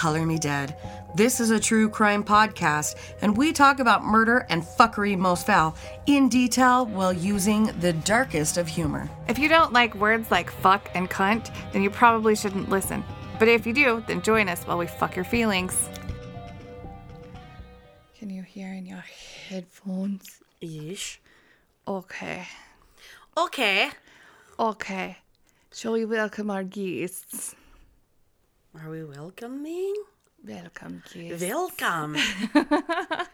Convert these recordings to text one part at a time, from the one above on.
Welcome to Color Me Dead. This is a true crime podcast, and we talk about murder and fuckery most foul in detail while using the darkest of humor. If you don't like words like fuck and cunt, then you probably shouldn't listen. But if you do, then join us while we fuck your feelings. Can you hear in your headphones? Yeesh. Okay. Okay. Okay. Shall we welcome our guests? Are we welcoming? Welcome, guests. Welcome.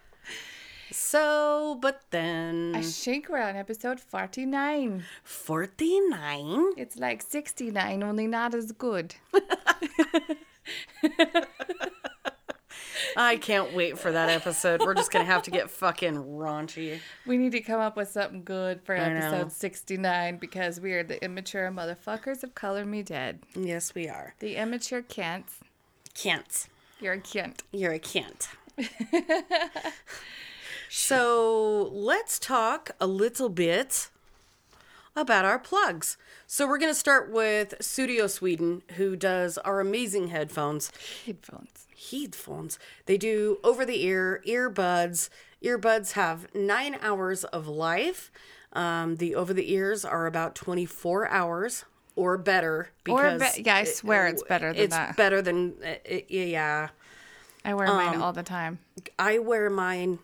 so, but then. I think we're on episode 49. 49? It's like 69, only not as good. I can't wait for that episode. We're just going to have to get fucking raunchy. We need to come up with something good for episode 69 because we are the immature motherfuckers of Color Me Dead. Yes, we are. The immature can't. Can't. You're a can't. You're a can't. so let's talk a little bit about our plugs. So we're going to start with Sudio Sweden, who does our amazing headphones. Headphones. Headphones. They do over the ear earbuds. Earbuds have nine hours of life. Um, the over the ears are about 24 hours or better. Or Because be- yeah, I swear it's better than it's that. better than, uh, uh, yeah. I wear mine all the time. I wear mine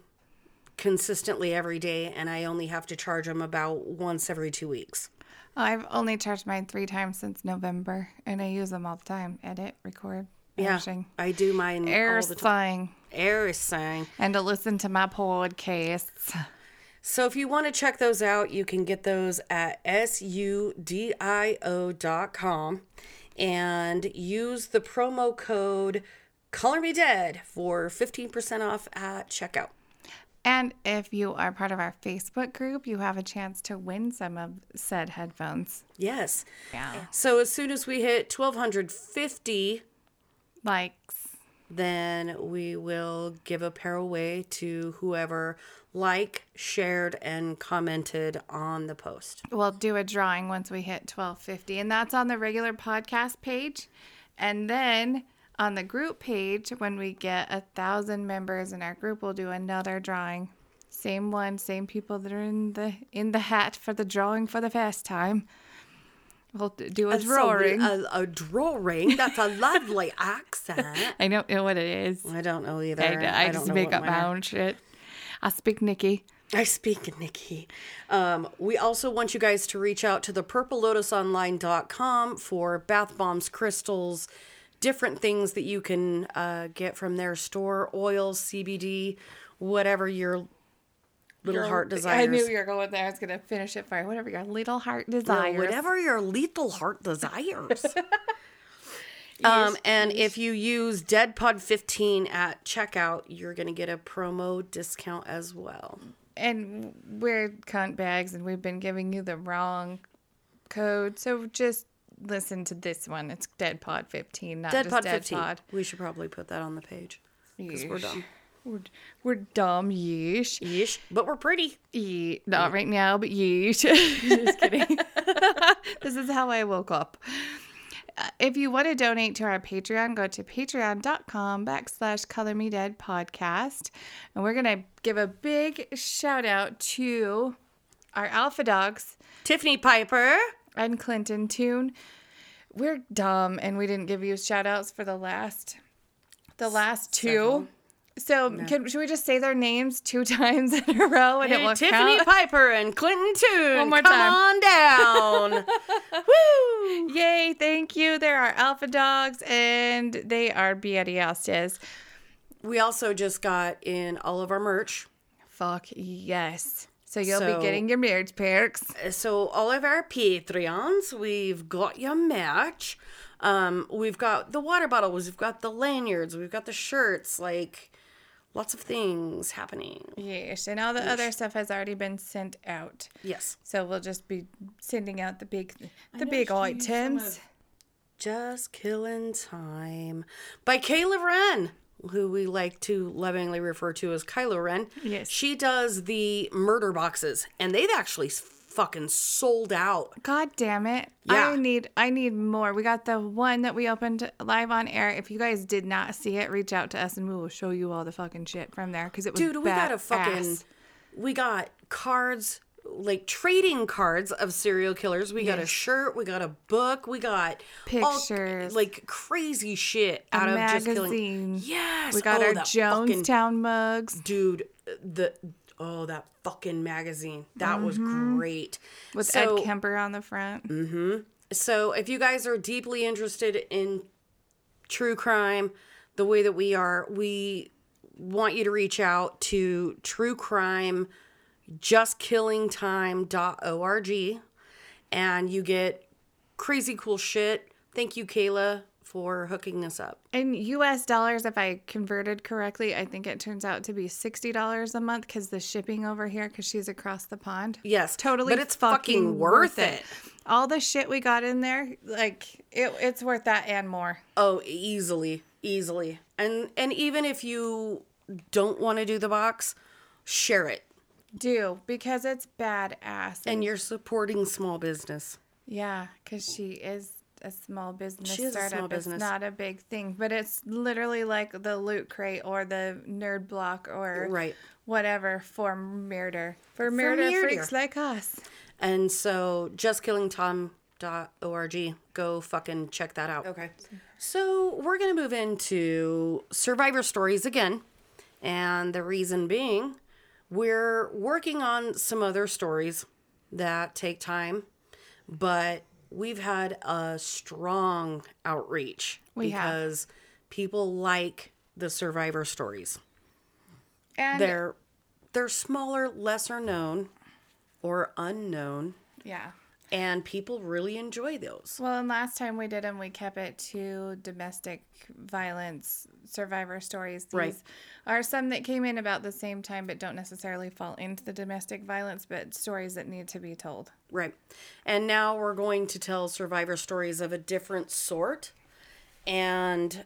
consistently every day, and I only have to charge them about once every two weeks. I've only charged mine three times since November, and I use them all the time. Edit, record, Yeah. I do mine Air all the time. sign. Everything. And to listen to my podcasts. So if you want to check those out, you can get those at sudio.com and use the promo code Color Me Dead for 15% off at checkout. And if you are part of our Facebook group, you have a chance to win some of said headphones. Yes. Yeah. So as soon as we hit 1250 Likes. then we will give a pair away to whoever like, shared, and commented on the post. We'll do a drawing once we hit 1250, and that's on the regular podcast page. And then on the group page, when we get a thousand members in our group, we'll do another drawing. Same one, same people that are in the in the hat for the drawing for the first time. We'll do a drawing. a, a drawing. That's a lovely accent. I don't know what it is. I don't know either. I, I, don't just make up my own shit. I speak Nikki. I speak, Nikki. Um, we also want you guys to reach out to the purplelotusonline.com for bath bombs, crystals, different things that you can uh, get from their store, oils, CBD, whatever your little heart desires. I knew you were going there. I was gonna finish it for you. Whatever your little heart Well, desires. whatever your little heart desires. um, and if you use DeadPod15 at checkout, you're going to get a promo discount as well. and we're cunt bags and we've been giving you the wrong code so just listen to this one it's Dead Pod 15 not DeadPod15. just deadpod We should probably put that on the page because we're dumb. we're, we're dumb yeesh Yeesh, but we're pretty. Ye- not right now but yeesh just kidding this is how i woke up Uh, if you want to donate to our Patreon, go to patreon.com backslash color me dead podcast. And we're going to give a big shout out to our alpha dogs Tiffany Piper. And Clinton Tune. We're dumb and we didn't give you shout outs for the last the last two. Several. So can, should we just say their names two times in a row and it Hey, will Tiffany count? Piper and Clinton Tune. One more Come time. on down. Woo! Yay, thank you. They're our alpha dogs and they are Biadiastes. We also just got in all of our merch. Fuck yes. So you'll So- be getting your marriage perks. So all of our Patreons, we've got your merch. Um, we've got the water bottles, we've got the lanyards, we've got the shirts, like lots of things happening. Yes, and all the other stuff has already been sent out. Yes. So we'll just be sending out the big the big items. Just Killing Time by Kayla Wren, who we like to lovingly refer to as Kylo Ren. Yes. She does the murder boxes, and they've actually fucking sold out. God damn it. Yeah. I need I need more. We got the one that we opened live on air. If you guys did not see it, reach out to us and we will show you all the fucking shit from there because it was Dude, we got a fucking badass. we got cards like trading cards of serial killers. We got a shirt, we got a book, we got all, Pictures. like crazy shit out a of just killing. magazine. Yes, We got oh, our that fucking- Jonestown mugs dude the oh that fucking magazine that was great Mm-hmm. with so, Ed Kemper on the front. so if you guys are deeply interested in true crime the way that we are we want you to reach out to true crime justkillingtime.org and you get crazy cool shit thank you kayla for hooking us up In US dollars, if I converted correctly, I think it turns out to be $60 a month because the shipping over here, because she's across the pond. yes Totally but it's fucking worth it. All the shit we got in there, like, it, it's worth that and more. Oh, easily, easily. And and even if you don't want to do the box, share it. Do because it's badass. And you're supporting small business. yeah, because she is a small business She is a small business. It's not a big thing, but it's literally like the loot crate or the nerd block or Right. whatever for murder. For murder murder. freaks like us. And so justkillingtime.org, go fucking check that out. Okay. So we're going to move into survivor stories again. And the reason being, we're working on some other stories that take time, but we've had a strong outreach We have. because people like the survivor stories. And They're they're smaller, lesser known or unknown, yeah. And people really enjoy those. Well, and last time we did them, we kept it to domestic violence survivor stories. These Right. are some that came in about the same time, but don't necessarily fall into the domestic violence, but stories that need to be told. Right. And now we're going to tell survivor stories of a different sort. And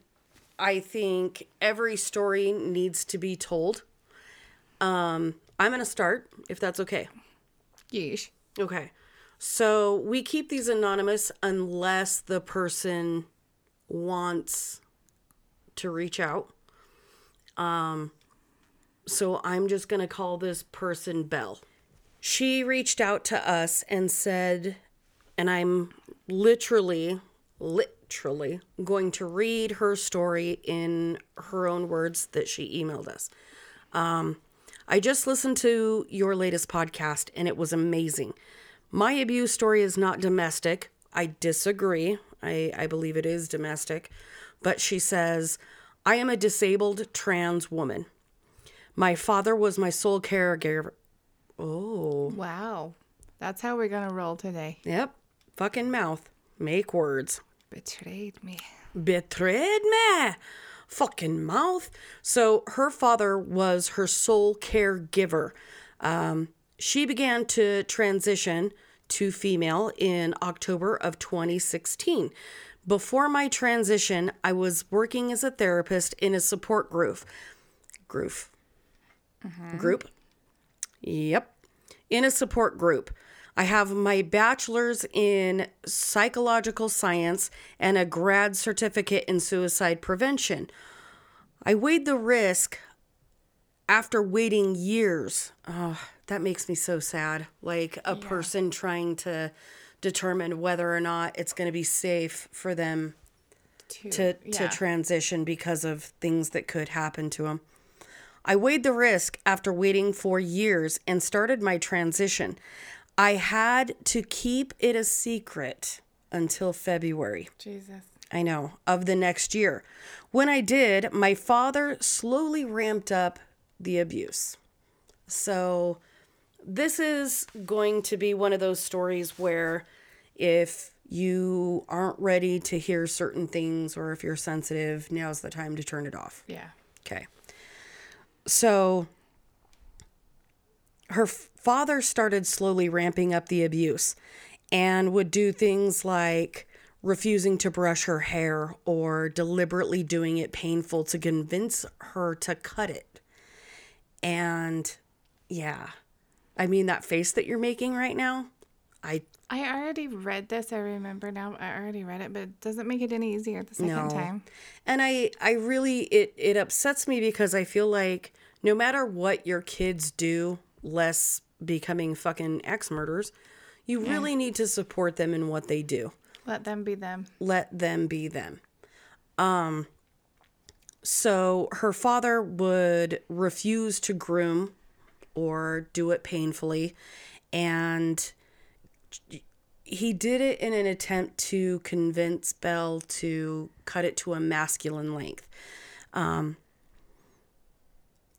I think every story needs to be told. Um, I'm going to start, if that's okay. Yeesh. Okay. So we keep these anonymous unless the person wants to reach out. Um so I'm just going to call this person Belle. She reached out to us and said and I'm literally literally going to read her story in her own words that she emailed us. I just listened to your latest podcast and it was amazing. My abuse story is not domestic. I disagree. I, I believe it is domestic. But she says, I am a disabled trans woman. My father was my sole caregiver. Oh, Wow. That's how we're going to roll today. yep. Fucking mouth. Make words. Betrayed me. betrayed me. Fucking mouth. So her father was her sole caregiver. Um, she began to transition to female in October of 2016. Before my transition, I was working as a therapist in a support group. Group. Mm-hmm. Group. Yep. In a support group. I have my bachelor's in psychological science and a grad certificate in suicide prevention. I weighed the risk after waiting years. Oh, that makes me so sad. Like a person trying to determine whether or not it's going to be safe for them To, to to transition because of things that could happen to them. I weighed the risk after waiting for years and started my transition. I had to keep it a secret until February. Jesus. I know, of the next year. When I did, my father slowly ramped up the abuse. So, this is going to be one of those stories where if you aren't ready to hear certain things or if you're sensitive, now's the time to turn it off. Yeah. Okay. So her f- father started slowly ramping up the abuse and would do things like refusing to brush her hair or deliberately doing it painful to convince her to cut it. And yeah, I mean, that face that you're making right now, I I already read this. I remember now. I already read it, but it doesn't make it any easier the second No. time. and I I really it it upsets me because I feel like no matter what your kids do, less becoming fucking ex murders, you really need to support them in what they do. Let them be them. let them be them. Um so her father would refuse to groom or do it painfully and he did it in an attempt to convince Bell to cut it to a masculine length. Um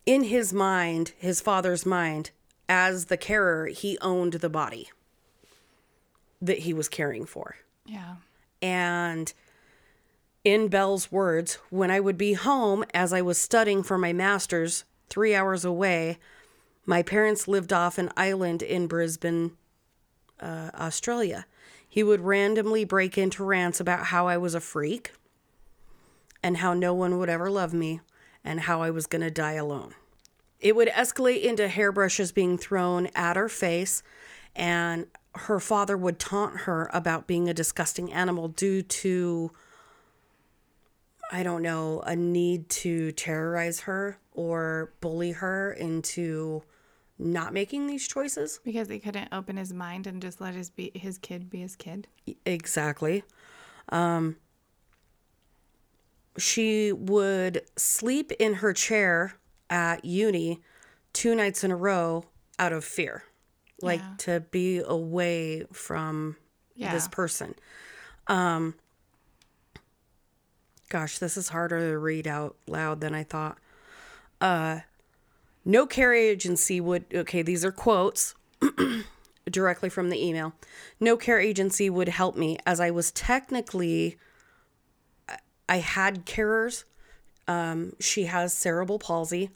in his mind, his father's mind, as the carer, he owned the body that he was caring for. Yeah. And in Bell's words, when I would be home as I was studying for my master's three hours away, my parents lived off an island in Brisbane, uh, Australia. He would randomly break into rants about how I was a freak and how no one would ever love me and how I was going to die alone. It would escalate into hairbrushes being thrown at her face, and her father would taunt her about being a disgusting animal due to, I don't know, a need to terrorize her or bully her into not making these choices. Because he couldn't open his mind and just let his be his kid be his kid. Exactly. Um, she would sleep in her chair at uni two nights in a row out of fear, like Yeah. to be away from this person. Um, gosh, this is harder to read out loud than I thought. Uh, no care agency would, okay, these are quotes directly from the email. No care agency would help me as I was technically, I had carers. Um, she has cerebral palsy,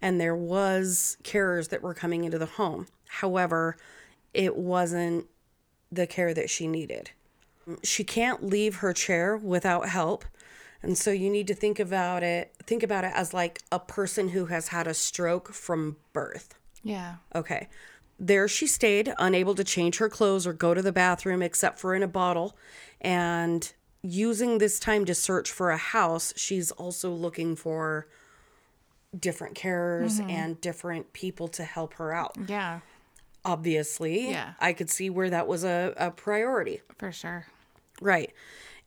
and there was carers that were coming into the home. However, it wasn't the care that she needed. She can't leave her chair without help. And so you need to think about it think about it as like a person who has had a stroke from birth. Yeah. Okay. There she stayed, unable to change her clothes or go to the bathroom except for in a bottle. And using this time to search for a house, she's also looking for different carers mm-hmm. and different people to help her out. Yeah. Obviously, Yeah. I could see where that was a, a priority. For sure. Right.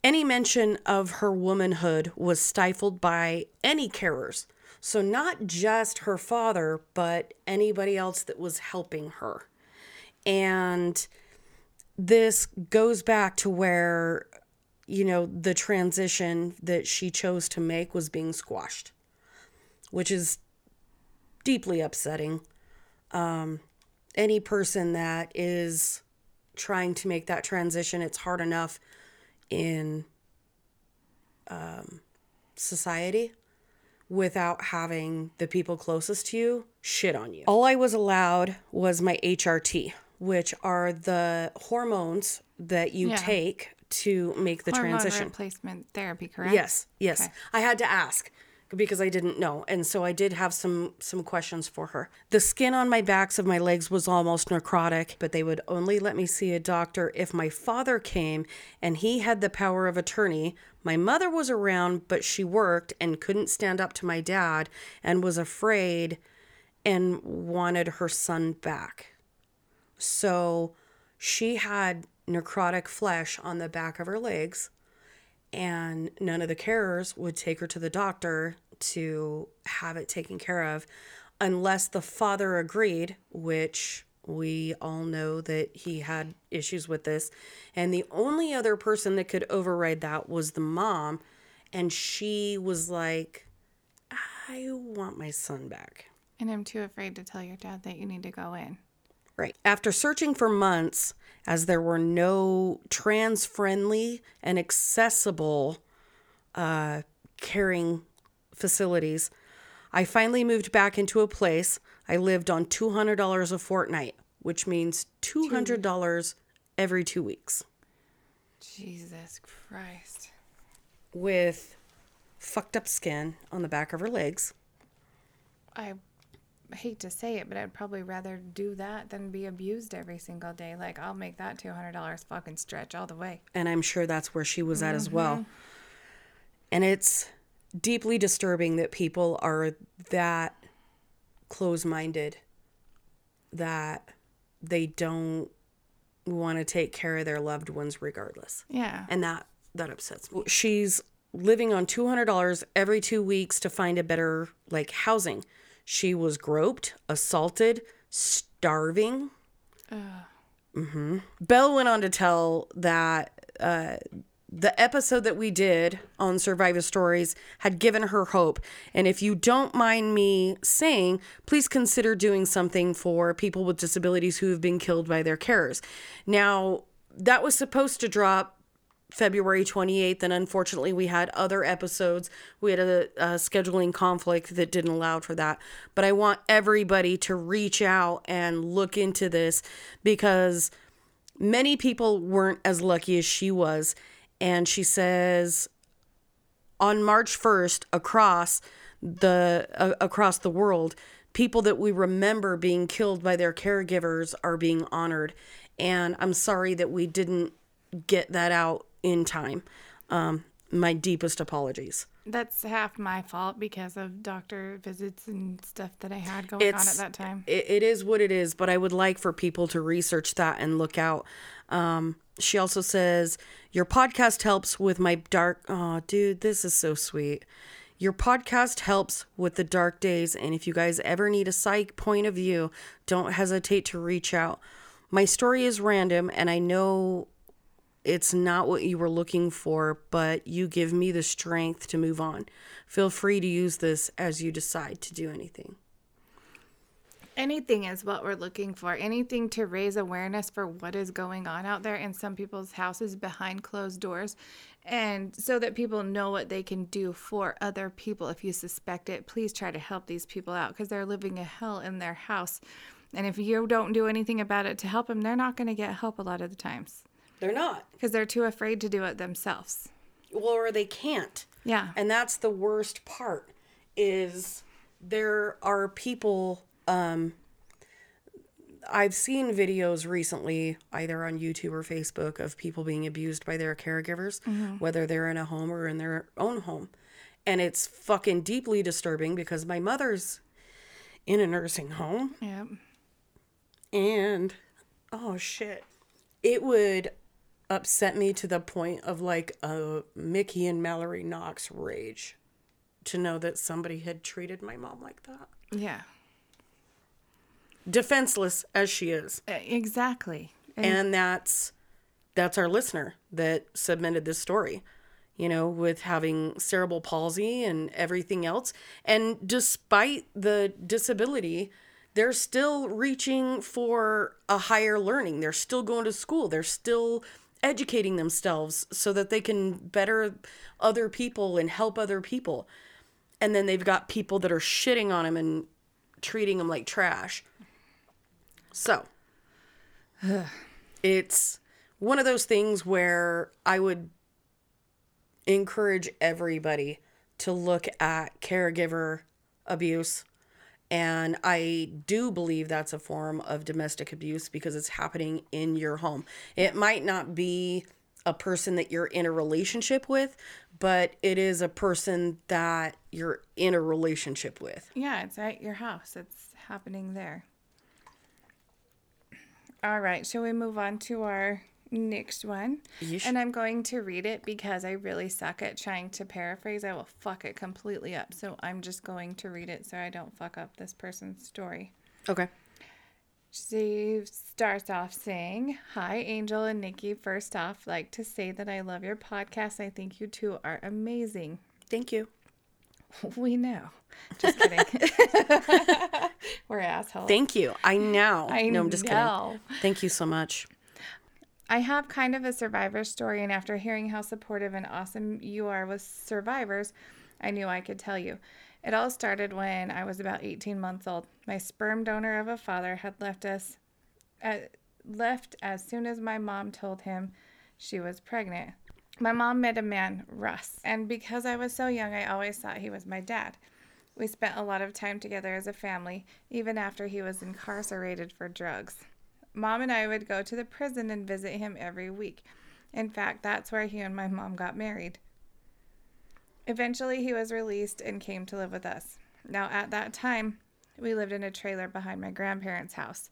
Any mention of her womanhood was stifled by any carers. So, not just her father, but anybody else that was helping her. And this goes back to where, you know, the transition that she chose to make was being squashed, which is deeply upsetting. Um, any person that is trying to make that transition, it's hard enough in um, society without having the people closest to you shit on you. All I was allowed was my HRT, which are the hormones that you Yeah. take to make the Hormone transition. replacement therapy, correct? Yes, yes. Okay. I had to ask because I didn't know, and so I did have some some questions for her. The skin on my backs of my legs was almost necrotic, but they would only let me see a doctor if my father came and he had the power of attorney. My mother was around, but she worked and couldn't stand up to my dad and was afraid and wanted her son back. So she had necrotic flesh on the back of her legs and none of the carers would take her to the doctor to have it taken care of unless the father agreed, which we all know that he had issues with this. And the only other person that could override that was the mom. And she was like, I want my son back. And I'm too afraid to tell your dad that you need to go in. Right. After searching for months, as there were no trans friendly and accessible uh, caring facilities, I finally moved back into a place. I lived on $200 a fortnight, which means $200 every two weeks Jesus Christ. with fucked up skin on the back of her legs. I hate to say it, but I'd probably rather do that than be abused every single day. Like I'll make that two hundred dollars fucking stretch all the way. and I'm sure that's where she was at as mm-hmm. well. And it's deeply disturbing that people are that close minded that they don't want to take care of their loved ones regardless. Yeah. And that that upsets me. She's living on $200 every 2 weeks to find a better like housing. She was groped, assaulted, starving. Belle went on to tell that uh, the episode that we did on Survivor Stories had given her hope. And if you don't mind me saying, please consider doing something for people with disabilities who have been killed by their carers. Now, that was supposed to drop February 28th, and unfortunately, we had other episodes. We had a, a scheduling conflict that didn't allow for that. But I want everybody to reach out and look into this because many people weren't as lucky as she was. And she says on March 1st, across the uh, across the world, people that we remember being killed by their caregivers are being honored. And I'm sorry that we didn't get that out in time. Um, my deepest apologies. That's half my fault because of doctor visits and stuff that I had going on at that time. It, it is what it is, but I would like for people to research that and look out. Um, she also says, Your podcast helps with my dark. Oh, dude, this is so sweet. Your podcast helps with the dark days, and if you guys ever need a psych point of view, don't hesitate to reach out. My story is random, and I know it's not what you were looking for, but you give me the strength to move on. Feel free to use this as you decide to do anything. Anything is what we're looking for. Anything to raise awareness for what is going on out there in some people's houses behind closed doors. And so that people know what they can do for other people. If you suspect it, please try to help these people out because they're living a hell in their house. And if you don't do anything about it to help them, they're not going to get help a lot of the times They're not. because they're too afraid to do it themselves. Well, or they can't. Yeah. And that's the worst part is there are people um I've seen videos recently either on YouTube or Facebook of people being abused by their caregivers, whether they're in a home or in their own home. And it's fucking deeply disturbing because my mother's in a nursing home Yeah. and oh shit it would upset me to the point of like a mickey and mallory knox rage to know that somebody had treated my mom like that. Yeah. defenseless as she is. Exactly. And and that's that's our listener that submitted this story you know with having cerebral palsy and everything else. And despite the disability they're still reaching for a higher learning. They're still going to school. They're still educating themselves so that they can better other people and help other people and then they've got people that are shitting on them and treating them like trash so it's one of those things where I would encourage everybody to look at caregiver abuse. And I do believe that's a form of domestic abuse because it's happening in your home. It might not be a person that you're in a relationship with, but it is a person that you're in a relationship with. Yeah, it's at your house. It's happening there. All right, shall we move on to our next one? Yeesh. And I'm going to read it because I really suck at trying to paraphrase. I will fuck it completely up. So I'm just going to read it so I don't fuck up this person's story. Okay. She starts off saying, Hi, Angel and Nikki. First off, like to say that I love your podcast. I think you two are amazing. Thank you. We know. Just kidding. We're assholes. Thank you. I know. I no, I'm just know. kidding. Thank you so much. I have kind of a survivor story, and after hearing how supportive and awesome you are with survivors, I knew I could tell you. It all started when I was about 18 months old. My sperm donor of a father had left us, uh, left as soon as my mom told him she was pregnant. My mom met a man, Russ, and because I was so young, I always thought he was my dad. We spent a lot of time together as a family, even after he was incarcerated for drugs. Mom and I would go to the prison and visit him every week. In fact, that's where he and my mom got married. Eventually, he was released and came to live with us. Now, at that time, we lived in a trailer behind my grandparents' house.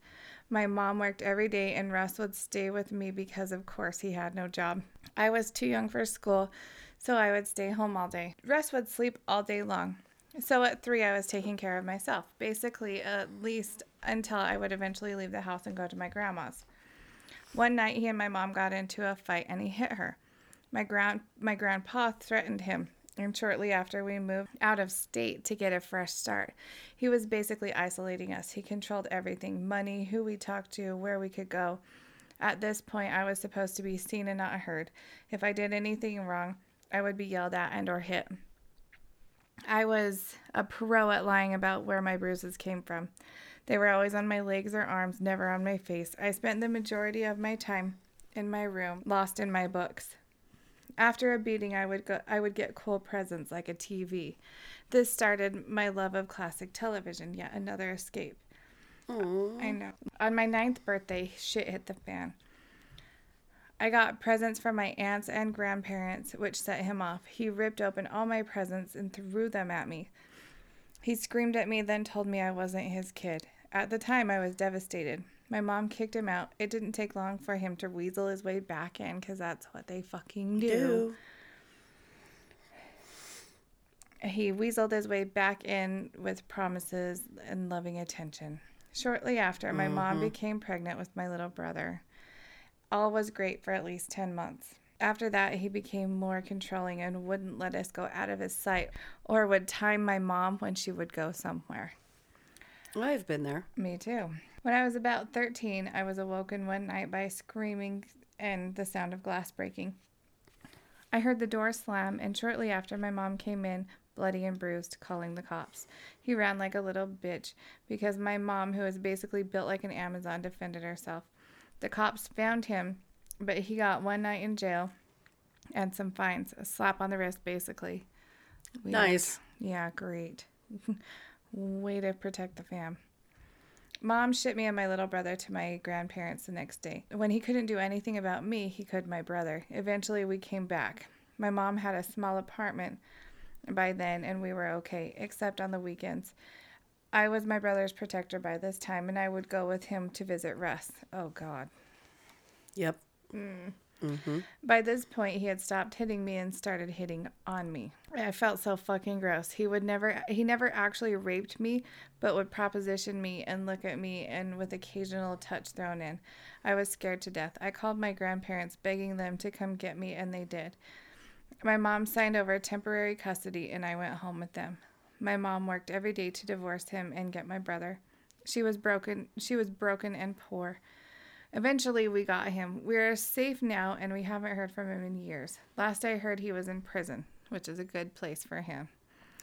My mom worked every day, and Russ would stay with me because, of course, he had no job. I was too young for school, so I would stay home all day. Russ would sleep all day long. So at three, I was taking care of myself, basically, at least until I would eventually leave the house and go to my grandma's. One night, he and my mom got into a fight, and he hit her. My grand my grandpa threatened him, and shortly after we moved out of state to get a fresh start. He was basically isolating us. He controlled everything money, who we talked to, where we could go. At this point, I was supposed to be seen and not heard. If I did anything wrong, I would be yelled at and or hit. I was a pro at lying about where my bruises came from. They were always on my legs or arms, never on my face. I spent the majority of my time in my room, lost in my books. After a beating, I would go I would get cool presents like a TV. This started my love of classic television, yet another escape. Aww. I know. On my ninth birthday, shit hit the fan. I got presents from my aunts and grandparents, which set him off. He ripped open all my presents and threw them at me. He screamed at me, then told me I wasn't his kid. At the time, I was devastated. My mom kicked him out. It didn't take long for him to weasel his way back in because that's what they fucking do. Do. He weaseled his way back in with promises and loving attention. Shortly after, my mom mm-hmm. became pregnant with my little brother. All was great for at least 10 months. After that, he became more controlling and wouldn't let us go out of his sight or would time my mom when she would go somewhere. I've been there. Me too. When I was about 13, I was awoken one night by screaming and the sound of glass breaking. I heard the door slam, and shortly after, my mom came in, bloody and bruised, calling the cops. He ran like a little bitch because my mom, who is basically built like an Amazon, defended herself. The cops found him, but he got one night in jail and some fines, a slap on the wrist, basically. Weird. Nice. Yeah, great. Way to protect the fam. Mom shipped me and my little brother to my grandparents the next day. When he couldn't do anything about me, he could my brother. Eventually, we came back. My mom had a small apartment by then, and we were okay, except on the weekends. I was my brother's protector by this time, and I would go with him to visit Russ. Oh, God. Yep. Mm. Mm-hmm. By this point, he had stopped hitting me and started hitting on me. I felt so fucking gross. He would never, he never actually raped me, but would proposition me and look at me and with occasional touch thrown in. I was scared to death. I called my grandparents, begging them to come get me, and they did. My mom signed over temporary custody, and I went home with them. My mom worked every day to divorce him and get my brother. She was broken. She was broken and poor. Eventually, we got him. We're safe now, and we haven't heard from him in years. Last I heard, he was in prison, which is a good place for him.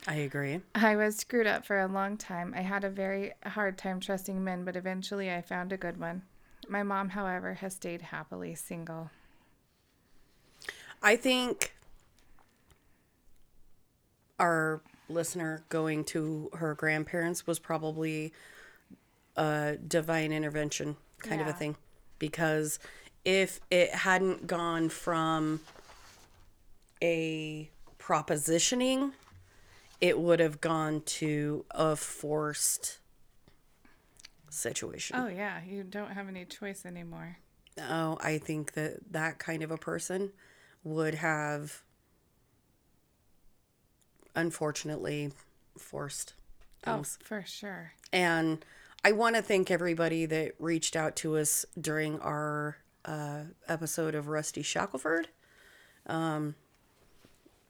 I agree. I was screwed up for a long time. I had a very hard time trusting men, but eventually I found a good one. My mom, however, has stayed happily single. I think our listener going to her grandparents was probably a divine intervention kind of a thing. Because if it hadn't gone from a propositioning, it would have gone to a forced situation. Oh, yeah, you don't have any choice anymore. Oh, I think that that kind of a person would have, unfortunately, forced oh, things. Oh, for sure. And I want to thank everybody that reached out to us during our uh, episode of Rusty Shackelford. Um,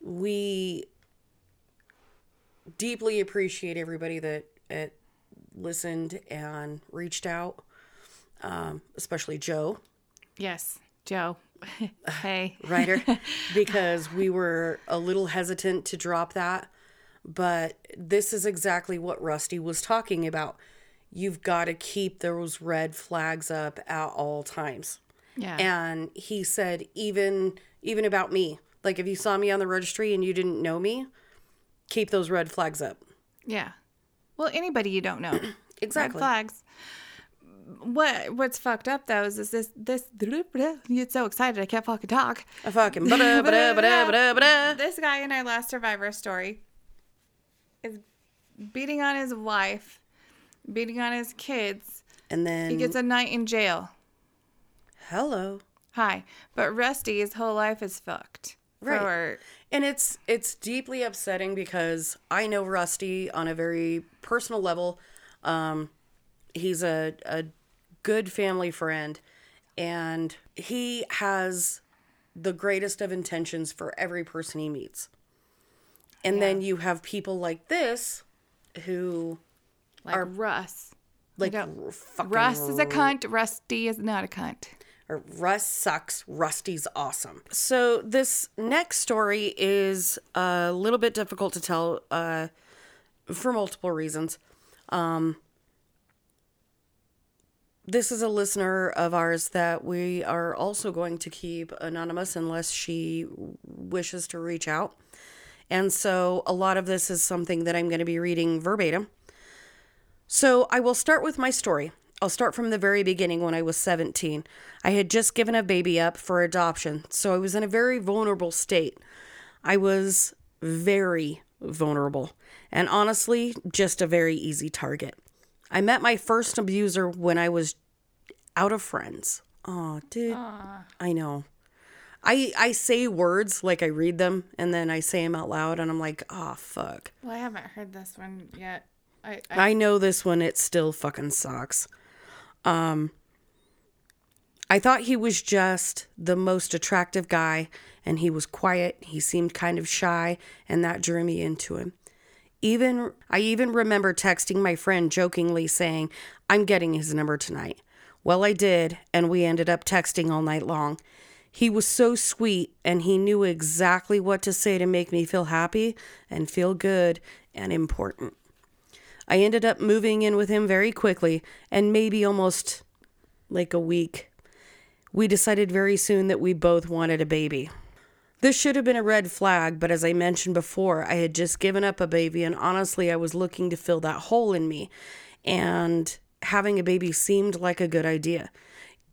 we deeply appreciate everybody that, that listened and reached out, um, especially Joe. Yes, Joe. hey. writer because we were a little hesitant to drop that. But this is exactly what Rusty was talking about. You've got to keep those red flags up at all times. Yeah. And he said, even even about me, like if you saw me on the registry and you didn't know me, keep those red flags up. Yeah. Well, anybody you don't know. Exactly. Red flags. What what's fucked up though is, is this this you get so excited I can't fucking talk. A fucking ba-da, ba-da, ba-da. This guy in our last survivor story is beating on his wife, beating on his kids. And then He gets a night in jail. hello. Hi. But Rusty, his whole life is fucked. Right. For, And it's it's deeply upsetting because I know Rusty on a very personal level. Um, he's a a good family friend, and he has the greatest of intentions for every person he meets. And then you have people like this, who like Russ. like don't- r- fucking Russ is a cunt. Rusty is not a cunt. or Russ sucks, Rusty's awesome. So this next story is a little bit difficult to tell uh, for multiple reasons. Um, this is a listener of ours that we are also going to keep anonymous unless she wishes to reach out. And so a lot of this is something that I'm going to be reading verbatim. So I will start with my story. I'll start from the very beginning when I was 17. I had just given a baby up for adoption, so I was in a very vulnerable state. I was very vulnerable and honestly, just a very easy target. I met my first abuser when I was out of friends. Oh, dude. I know. I I say words like I read them and then I say them out loud and I'm like, "Oh, fuck." Well, I haven't heard this one yet. I, I I know this one, it still fucking sucks. Um, I thought he was just the most attractive guy, and he was quiet. He seemed kind of shy, and that drew me into him. Even I even remember texting my friend jokingly saying, "I'm getting his number tonight." Well, I did, and we ended up texting all night long. He was so sweet, and he knew exactly what to say to make me feel happy and feel good and important. I ended up moving in with him very quickly and maybe almost like a week. We decided very soon that we both wanted a baby. This should have been a red flag, but as I mentioned before, I had just given up a baby and honestly, I was looking to fill that hole in me. And having a baby seemed like a good idea.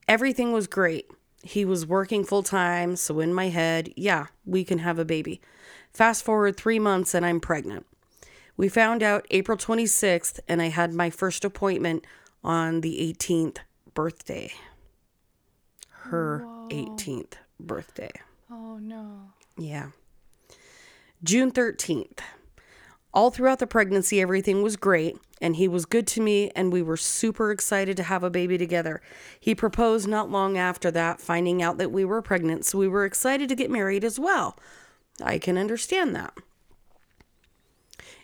Everything was great. He was working full time, so in my head, yeah, we can have a baby. Fast forward three months and I'm pregnant. We found out April 26th, and I had my first appointment on the 18th birthday. Her 18th birthday. oh no. Yeah. June 13th. All throughout the pregnancy, everything was great, and he was good to me, and we were super excited to have a baby together. He proposed not long after that, finding out that we were pregnant, so we were excited to get married as well. I can understand that.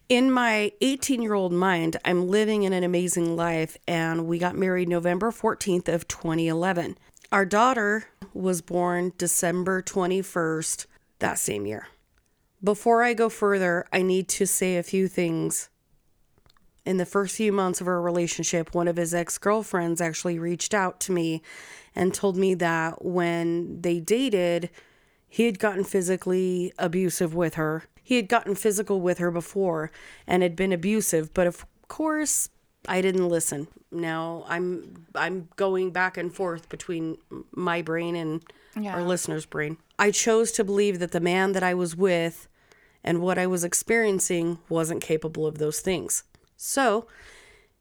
In my 18 year old mind, I'm living in an amazing life, and we got married November 14th of 2011. Our daughter was born December 21st that same year. Before I go further, I need to say a few things. In the first few months of our relationship, one of his ex girlfriends actually reached out to me and told me that when they dated, he had gotten physically abusive with her. He had gotten physical with her before and had been abusive, but of course, I didn't listen. Now I'm I'm going back and forth between my brain and Yeah. our listener's brain. I chose to believe that the man that I was with and what I was experiencing wasn't capable of those things. So,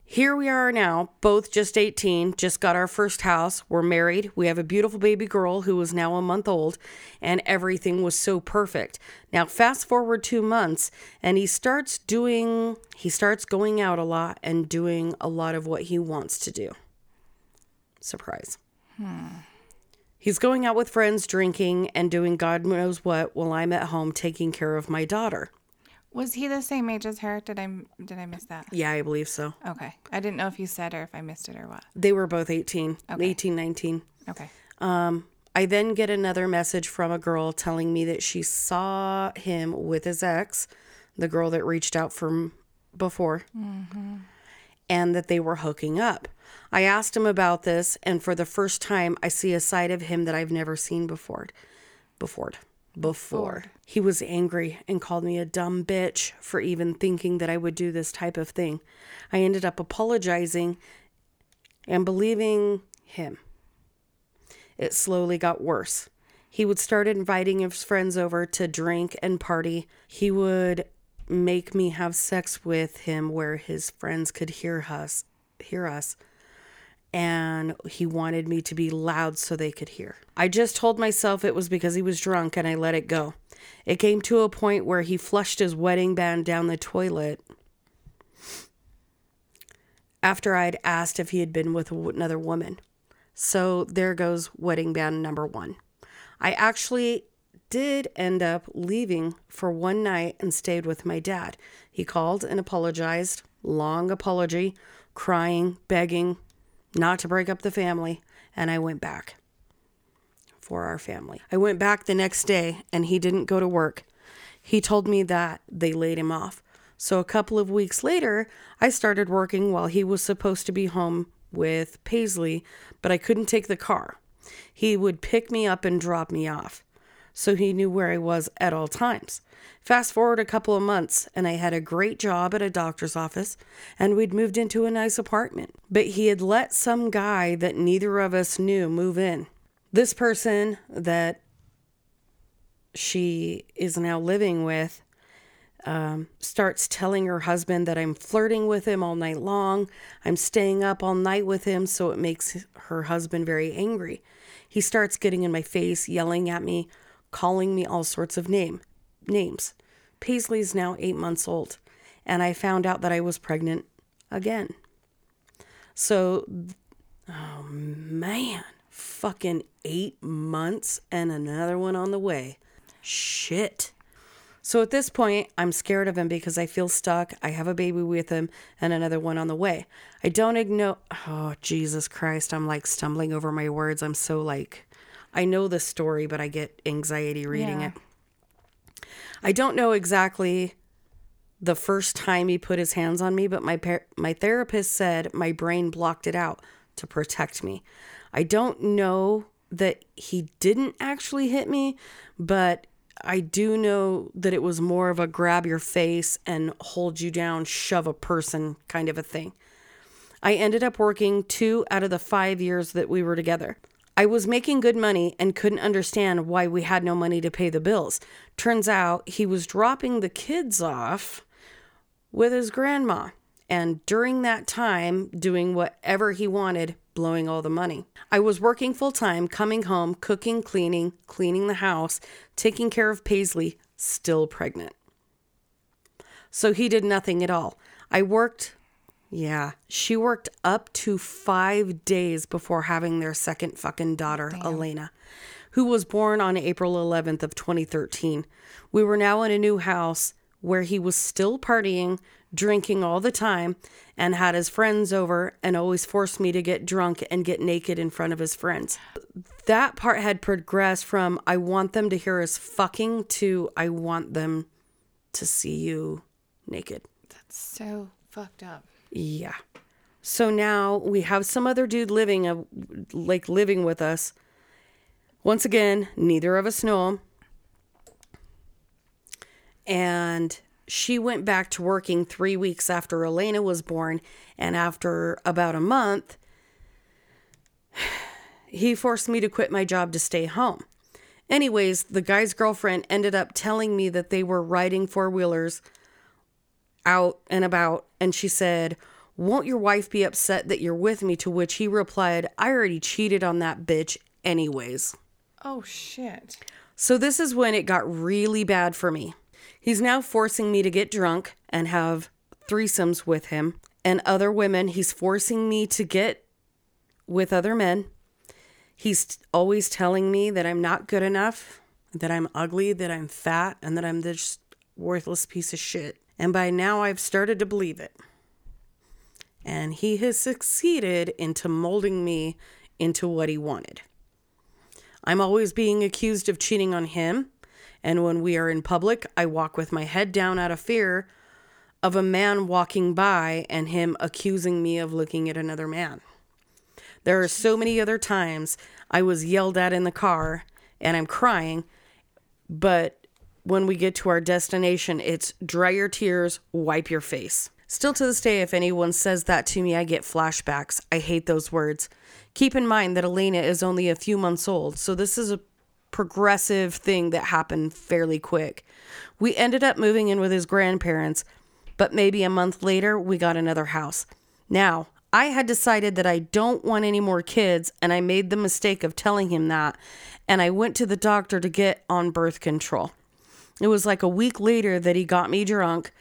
here we are now, both just 18, just got our first house. We're married. We have a beautiful baby girl who is now a month old, and everything was so perfect. Now, fast forward two months, and he starts doing, he starts going out a lot and doing a lot of what he wants to do. Surprise. Hmm. He's going out with friends, drinking, and doing God knows what while I'm at home taking care of my daughter. Was he the same age as her? Did I did I miss that? Yeah, I believe so. Okay. I didn't know if you said or if I missed it or what. They were both 18, Okay. 18, 19. Okay. Um, I then get another message from a girl telling me that she saw him with his ex, the girl that reached out from before, mm-hmm. and that they were hooking up. I asked him about this, and for the first time, I see a side of him that I've never seen before. Before. Before. He was angry and called me a dumb bitch for even thinking that I would do this type of thing. I ended up apologizing and believing him. It slowly got worse. He would start inviting his friends over to drink and party. He would make me have sex with him where his friends could hear us, hear us. And he wanted me to be loud so they could hear. I just told myself it was because he was drunk and I let it go. It came to a point where he flushed his wedding band down the toilet after I'd asked if he had been with another woman. So there goes wedding band number one. I actually did end up leaving for one night and stayed with my dad. He called and apologized. Long apology, crying, begging not to break up the family, and I went back for our family. I went back the next day and he didn't go to work. He told me that they laid him off. So a couple of weeks later, I started working while he was supposed to be home with Paisley, but I couldn't take the car. He would pick me up and drop me off, so he knew where I was at all times. Fast forward a couple of months, and I had a great job at a doctor's office, and we'd moved into a nice apartment. But he had let some guy that neither of us knew move in. This person that she is now living with um, starts telling her husband that I'm flirting with him all night long. I'm staying up all night with him, so it makes her husband very angry. He starts getting in my face, yelling at me, calling me all sorts of name names. Paisley's now eight months old, and I found out that I was pregnant again. So, oh man, fucking eight months and another one on the way. Shit. So at this point, I'm scared of him because I feel stuck. I have a baby with him and another one on the way. I don't ignore. Oh, Jesus Christ. I'm like stumbling over my words. I'm so like, I know the story, but I get anxiety reading Yeah. it. I don't know exactly the first time he put his hands on me, but my par- my therapist said my brain blocked it out to protect me. I don't know that he didn't actually hit me, but I do know that it was more of a grab your face and hold you down, shove a person kind of a thing. I ended up working two out of the five years that we were together. I was making good money and couldn't understand why we had no money to pay the bills. Turns out he was dropping the kids off with his grandma, and during that time, doing whatever he wanted, blowing all the money. I was working full time, coming home, cooking, cleaning, cleaning the house, taking care of Paisley, still pregnant. So he did nothing at all. I worked, yeah, she worked up to five days before having their second fucking daughter, Elena, who was born on April 11th of 2013. We were now in a new house where he was still partying, drinking all the time, and had his friends over and always forced me to get drunk and get naked in front of his friends. That part had progressed from I want them to hear us fucking to I want them to see you naked. That's so fucked up. Yeah. So now we have some other dude living a, like living with us. Once again, neither of us know him. And she went back to working 3 weeks after Elena was born and after about a month he forced me to quit my job to stay home. Anyways, the guy's girlfriend ended up telling me that they were riding four-wheelers out and about and she said, "Won't your wife be upset that you're with me?" To which he replied, "I already cheated on that bitch anyways." Oh shit. So this is when it got really bad for me. He's now forcing me to get drunk and have threesomes with him and other women. He's forcing me to get with other men. He's always telling me that I'm not good enough, that I'm ugly, that I'm fat, and that I'm this worthless piece of shit. And by now I've started to believe it. And he has succeeded into molding me into what he wanted. I'm always being accused of cheating on him. And when we are in public, I walk with my head down out of fear of a man walking by and him accusing me of looking at another man. There are so many other times I was yelled at in the car and I'm crying But when we get to our destination, it's dry your tears, wipe your face. Still to this day, if anyone says that to me, I get flashbacks. I hate those words. Keep in mind that Elena is only a few months old, so this is a progressive thing that happened fairly quick. We ended up moving in with his grandparents, but maybe a month later, we got another house. Now, I had decided that I don't want any more kids, and I made the mistake of telling him that, and I went to the doctor to get on birth control. It was like a week later that he got me drunk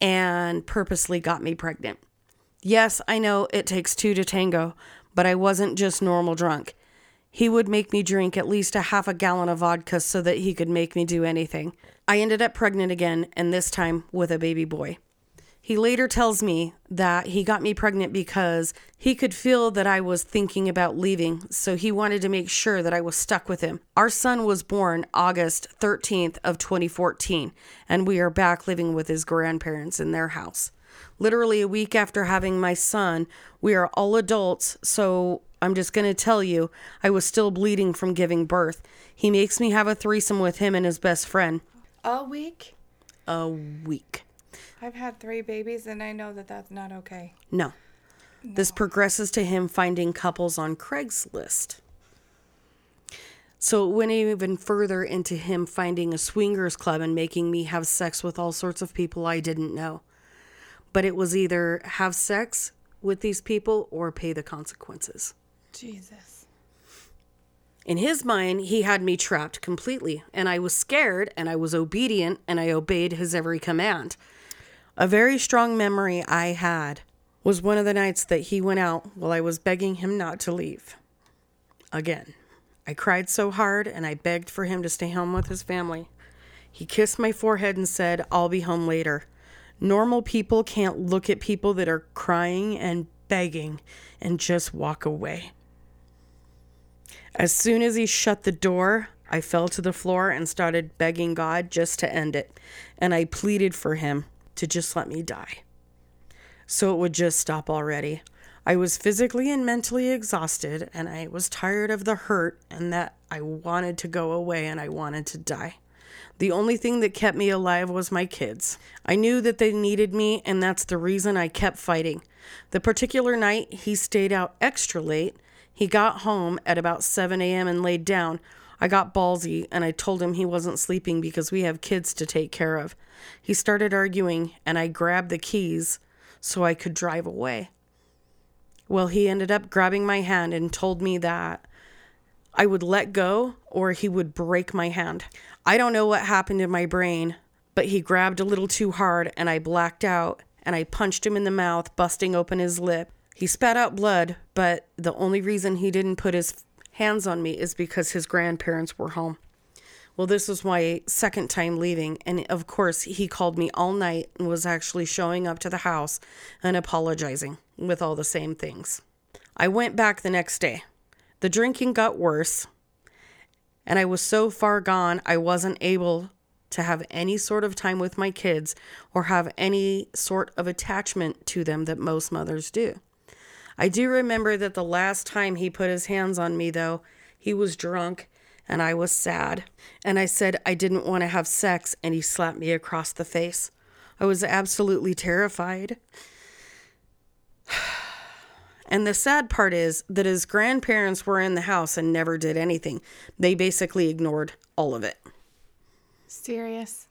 and purposely got me pregnant. Yes, I know it takes two to tango, but I wasn't just normal drunk. He would make me drink at least a half a gallon of vodka so that he could make me do anything. I ended up pregnant again, and this time with a baby boy. He later tells me that he got me pregnant because he could feel that I was thinking about leaving, so he wanted to make sure that I was stuck with him. Our son was born August 13th of 2014, and we are back living with his grandparents in their house. Literally a week after having my son, we are all adults, so I'm just going to tell you, I was still bleeding from giving birth. He makes me have a threesome with him and his best friend. A week? A week. I've had three babies and I know that that's not okay. No. This progresses to him finding couples on Craigslist. So it went even further into him finding a swingers club and making me have sex with all sorts of people I didn't know. But it was either have sex with these people or pay the consequences. Jesus. In his mind, he had me trapped completely, and I was scared and I was obedient and I obeyed his every command. A very strong memory I had was one of the nights that he went out while I was begging him not to leave. Again, I cried so hard and I begged for him to stay home with his family. He kissed my forehead and said, I'll be home later. Normal people can't look at people that are crying and begging and just walk away. As soon as he shut the door, I fell to the floor and started begging God just to end it. And I pleaded for him to just let me die. So it would just stop already. I was physically and mentally exhausted, and I was tired of the hurt, and that I wanted to go away and I wanted to die. The only thing that kept me alive was my kids. I knew that they needed me, and that's the reason I kept fighting. The particular night he stayed out extra late, he got home at about 7 a.m. and laid down. I got ballsy and I told him he wasn't sleeping because we have kids to take care of. He started arguing, and I grabbed the keys so I could drive away. Well, he ended up grabbing my hand and told me that I would let go or he would break my hand. I don't know what happened in my brain, but he grabbed a little too hard and I blacked out and I punched him in the mouth, busting open his lip. He spat out blood, but the only reason he didn't put his hands on me is because his grandparents were home. Well, this was my second time leaving, and of course, he called me all night and was actually showing up to the house and apologizing with all the same things. I went back the next day. The drinking got worse, and I was so far gone, I wasn't able to have any sort of time with my kids or have any sort of attachment to them that most mothers do. I do remember that the last time he put his hands on me, though, he was drunk and I was sad. And I said I didn't want to have sex, and he slapped me across the face. I was absolutely terrified. And the sad part is that his grandparents were in the house and never did anything. They basically ignored all of it. Serious.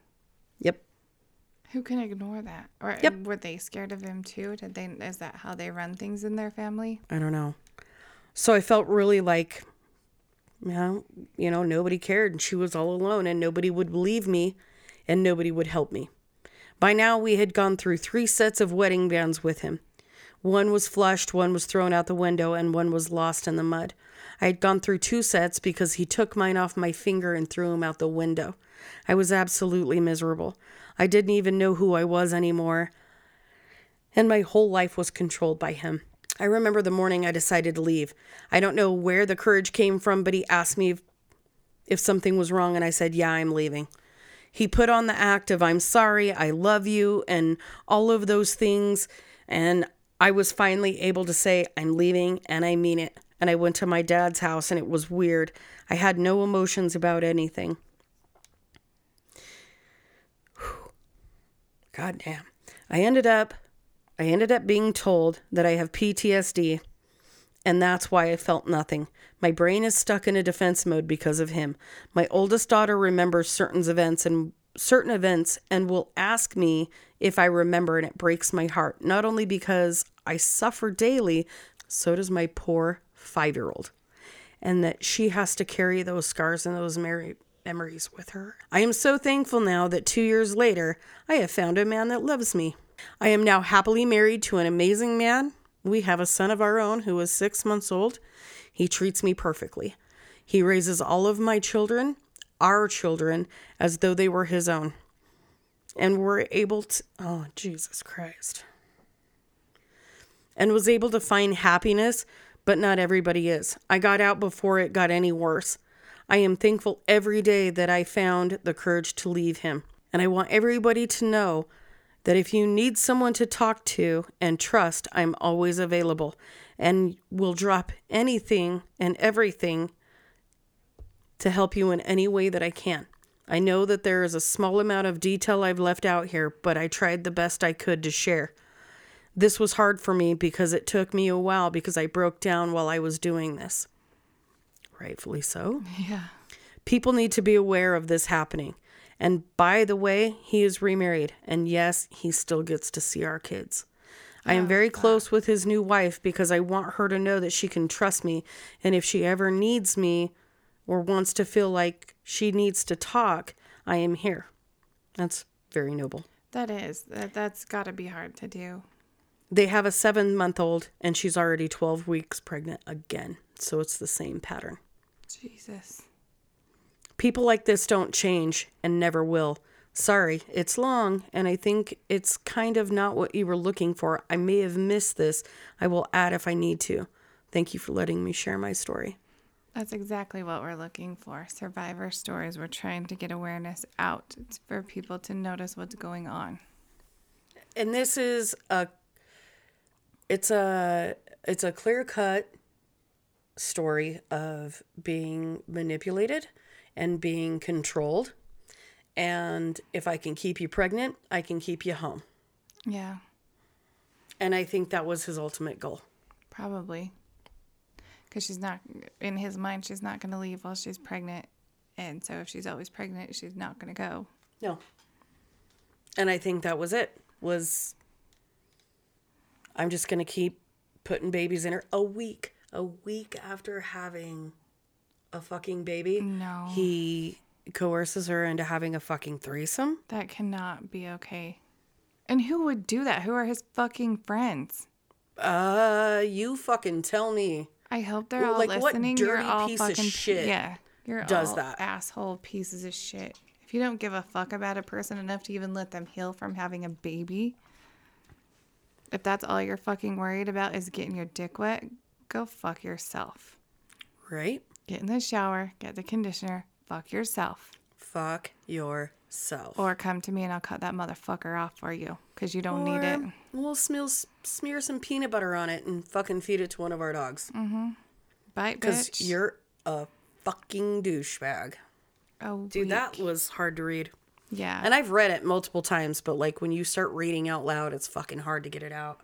Who can ignore that? Or Yep. were they scared of him too? Did they? Is that how they run things in their family? I don't know. So I felt really like, well, you know, nobody cared and she was all alone and nobody would believe me and nobody would help me. By now, we had gone through three sets of wedding bands with him. One was flushed, one was thrown out the window, and one was lost in the mud. I had gone through two sets because he took mine off my finger and threw him out the window. I was absolutely miserable. I didn't even know who I was anymore, and my whole life was controlled by him. I remember the morning I decided to leave. I don't know where the courage came from, but he asked me if, if something was wrong, and I said, Yeah, I'm leaving. He put on the act of, I'm sorry, I love you, and all of those things. And I was finally able to say, I'm leaving, and I mean it. And I went to my dad's house, and it was weird. I had no emotions about anything. God damn. I ended up I ended up being told that I have PTSD and that's why I felt nothing. My brain is stuck in a defense mode because of him. My oldest daughter remembers certain events and certain events and will ask me if I remember and it breaks my heart. Not only because I suffer daily, so does my poor 5-year-old. And that she has to carry those scars and those mer- memories with her. I am so thankful now that 2 years later I have found a man that loves me. I am now happily married to an amazing man. We have a son of our own who is 6 months old. He treats me perfectly. He raises all of my children, our children, as though they were his own. And we're able to, oh, Jesus Christ. And was able to find happiness, but not everybody is. I got out before it got any worse. I am thankful every day that I found the courage to leave him. And I want everybody to know that if you need someone to talk to and trust, I'm always available and will drop anything and everything to help you in any way that I can. I know that there is a small amount of detail I've left out here, but I tried the best I could to share. This was hard for me because it took me a while because I broke down while I was doing this. Rightfully so. Yeah. People need to be aware of this happening. And by the way, he is remarried. And yes, he still gets to see our kids. I am oh, very close with his new wife because I want her to know that she can trust me. And if she ever needs me or wants to feel like she needs to talk, I am here. That's very noble. That is. That, that's got to be hard to do. They have a seven month old, and she's already 12 weeks pregnant again. So it's the same pattern. Jesus. People like this don't change and never will. Sorry, it's long, and I think it's kind of not what you were looking for. I may have missed this. I will add if I need to. Thank you for letting me share my story. That's exactly what we're looking for. Survivor stories. We're trying to get awareness out. It's for people to notice what's going on. And this is a it's a it's a clear-cut story of being manipulated and being controlled. And if I can keep you pregnant, I can keep you home. Yeah, And I think that was his ultimate goal. probably. Because she's not, in his mind, she's not going to leave while she's pregnant. And so if she's always pregnant, she's not going to go. No. And I think that was it. Was I'm just going to keep putting babies in her a week, a week after having a fucking baby. No. He coerces her into having a fucking threesome. That cannot be okay. And who would do that? Who are his fucking friends? Uh, you fucking tell me. I hope they're all like, what listening. You're dirty all piece of fucking shit Yeah, you're does all that? asshole pieces of shit. If you don't give a fuck about a person enough to even let them heal from having a baby, if that's all you're fucking worried about is getting your dick wet, go fuck yourself. Right? Get in the shower, get the conditioner, fuck yourself, Fuck yourself. or come to me and I'll cut that motherfucker off for you because you don't need it. Or We'll smear, smear some peanut butter on it and fucking feed it to one of our dogs. Mm hmm. Bite, Because you're a fucking douchebag. oh, Dude, that was hard to read. yeah. And I've read it multiple times, but like when you start reading out loud, it's fucking hard to get it out.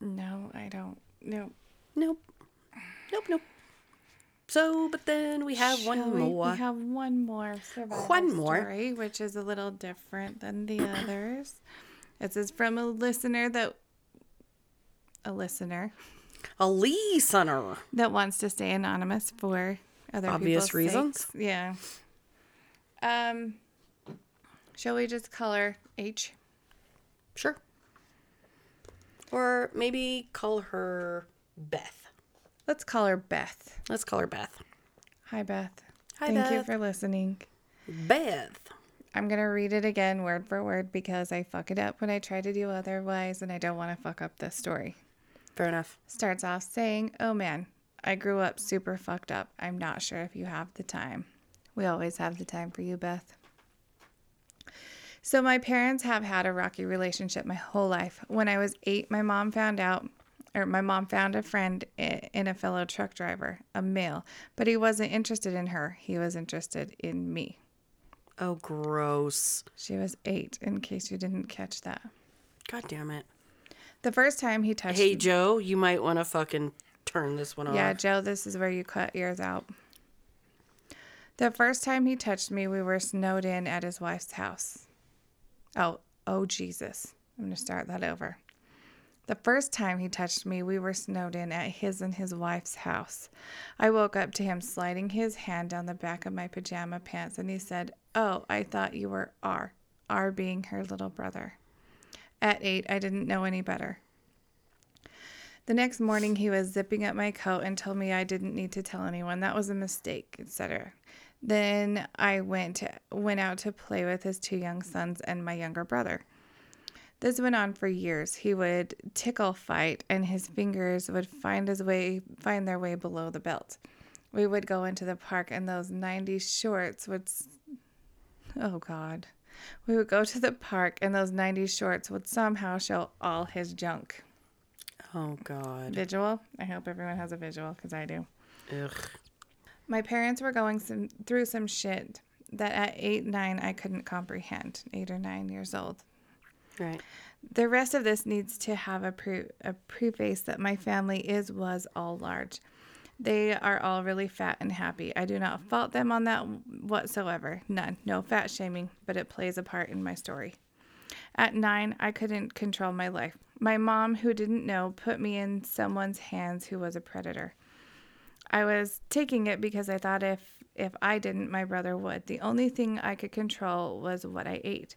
no, I don't. No. Nope. Nope, nope. So, but then we have one we- more. We have one more survival One more. story, which is a little different than the others. This is from a listener that a listener a listener. that wants to stay anonymous for other Obvious people's reasons? sakes. Yeah. Um. Shall we just call her H? Sure. Or maybe call her Beth. Let's call her Beth. Let's call her Beth. Hi, Beth. Hi, Thank you for listening. Beth. I'm gonna read it again word for word because I fuck it up when I try to do otherwise, and I don't want to fuck up this story. Fair enough. starts off saying, Oh man, I grew up super fucked up. I'm not sure if you have the time. We always have the time for you, Beth. So, my parents have had a rocky relationship my whole life. When I was eight, my mom found out, or my mom found a friend in a fellow truck driver, a male, but he wasn't interested in her. He was interested in me. Oh, gross. She was eight, in case you didn't catch that. God damn it. The first time he touched me Hey, Joe, you might want to fucking turn this one Yeah, off. Joe, this is where you cut yours out. The first time he touched me, we were snowed in at his wife's house. Oh, oh, Jesus. I'm going to start that over. The first time he touched me, we were snowed in at his and his wife's house. I woke up to him sliding his hand down the back of my pajama pants, and he said, Oh, I thought you were R, R being her little brother. At eight, I didn't know any better. The next morning, he was zipping up my coat and told me I didn't need to tell anyone. That was a mistake, etc. Then I went went out to play with his two young sons and my younger brother. This went on for years. He would tickle fight, and his fingers would find his way find their way below the belt. We would go into the park, and those '90s shorts would. Oh God, we would go to the park, and those '90s shorts would somehow show all his junk. Oh, God. Visual. I hope everyone has a visual because I do. Ugh. My parents were going some through some shit that at eight, nine I couldn't comprehend. Eight or nine years old. Right. The rest of this needs to have a, pre- a preface that my family is was all large. They are all really fat and happy. I do not fault them on that whatsoever. None. No fat shaming, but it plays a part in my story. At nine, I couldn't control my life. My mom, who didn't know, put me in someone's hands who was a predator. I was taking it because I thought if if I didn't, my brother would. The only thing I could control was what I ate.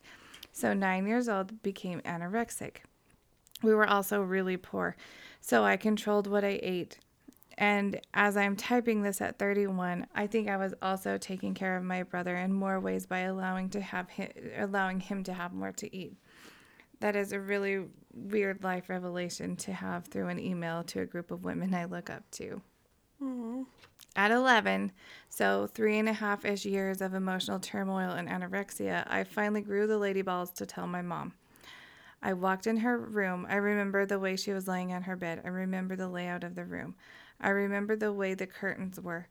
So 9 years old became anorexic. We were also really poor, so I controlled what I ate. And as I'm typing this at 31, I think I was also taking care of my brother in more ways by allowing to have him, allowing him to have more to eat. That is a really weird life revelation to have through an email to a group of women I look up to. At 11, so three and a half ish years of emotional turmoil and anorexia, I finally grew the lady balls to tell my mom. I walked in her room. I remember the way she was laying on her bed. I remember the layout of the room. I remember the way the curtains were.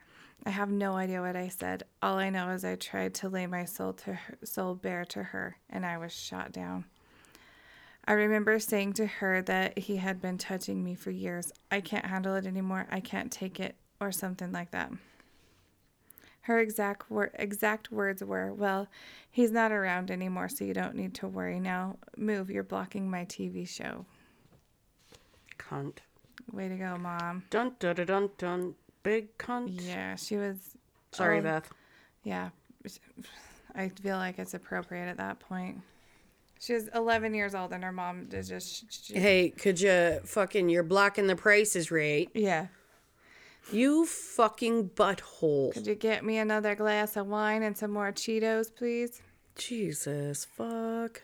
I have no idea what I said. All I know is I tried to lay my soul to her, soul bare to her, and I was shot down. I remember saying to her that he had been touching me for years. I can't handle it anymore. I can't take it, or something like that. Her exact wor- exact words were, "Well, he's not around anymore, so you don't need to worry. Now move. You're blocking my TV show." Cunt. Way to go, mom. Dun dun dun dun dun. Big cunt. Yeah, she was. Sorry, oh, Beth. Yeah, I feel like it's appropriate at that point. She was 11 years old, and her mom is just. She, Hey, could you fucking, you're blocking the prices right? yeah. You fucking butthole. Could you get me another glass of wine and some more Cheetos, please? Jesus, fuck.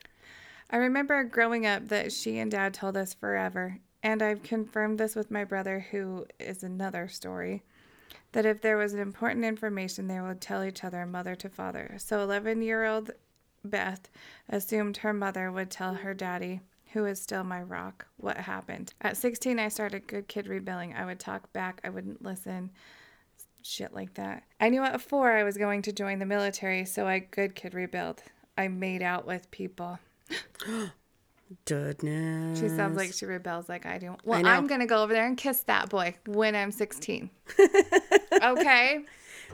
I remember growing up that she and dad told us forever, and I've confirmed this with my brother, who is another story, that if there was important information, they would tell each other mother to father. So 11 year old Beth assumed her mother would tell her daddy, who is still my rock, what happened. At 16, I started good kid rebelling. I would talk back, I wouldn't listen. Shit like that. I knew at four I was going to join the military, so I good kid rebelled. I made out with people. Goodness. She sounds like she rebels like I do. Well, know. I'm going to go over there and kiss that boy when I'm 16. okay?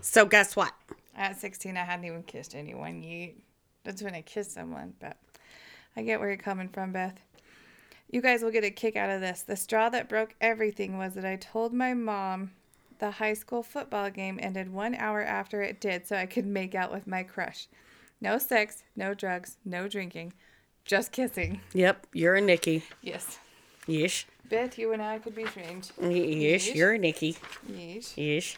So guess what? At 16, I hadn't even kissed anyone yet. That's when I kissed someone, but I get where you're coming from, Beth. You guys will get a kick out of this. The straw that broke everything was that I told my mom the high school football game ended one hour after it did so I could make out with my crush. No sex, no drugs, no drinking, just kissing. Yep, you're a Nikki. Yes. Yeesh. Beth, you and I could be friends. Yeesh. you're a Nikki. Yes. Yeesh.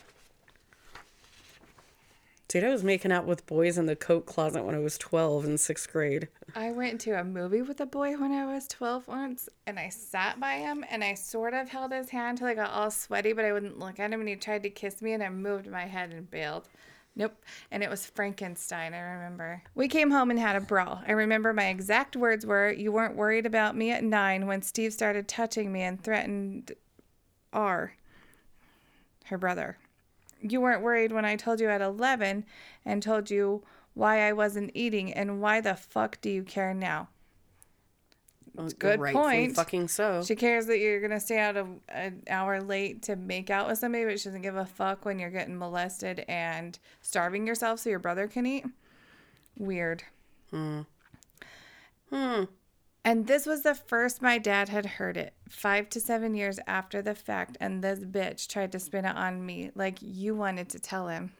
Dude, I was making out with boys in the coat closet when I was 12 in sixth grade. I went to a movie with a boy when I was 12 once, and I sat by him and I sort of held his hand till I got all sweaty, but I wouldn't look at him, and he tried to kiss me, and I moved my head and bailed. Nope. And it was Frankenstein, I remember. We came home and had a brawl. I remember my exact words were, You weren't worried about me at nine when Steve started touching me and threatened R, her brother. You weren't worried when I told you at 11 and told you why I wasn't eating, and why the fuck do you care now? Well, good point. Fucking so. She cares that you're gonna stay out of an hour late to make out with somebody, but she doesn't give a fuck when you're getting molested and starving yourself so your brother can eat. Weird. Hmm. And this was the first my dad had heard it, five to seven years after the fact, and this bitch tried to spin it on me like you wanted to tell him.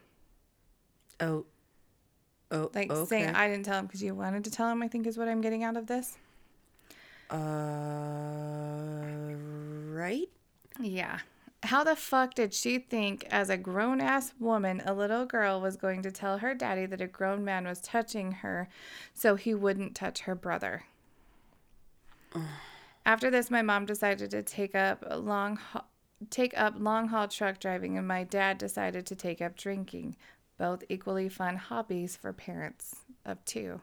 Oh. Oh. Like okay. saying I didn't tell him because you wanted to tell him, I think is what I'm getting out of this. Uh. Right. Yeah. How the fuck did she think, as a grown ass woman, a little girl was going to tell her daddy that a grown man was touching her so he wouldn't touch her brother? After this, my mom decided to take up a long take up long haul truck driving, and my dad decided to take up drinking. Both equally fun hobbies for parents of two.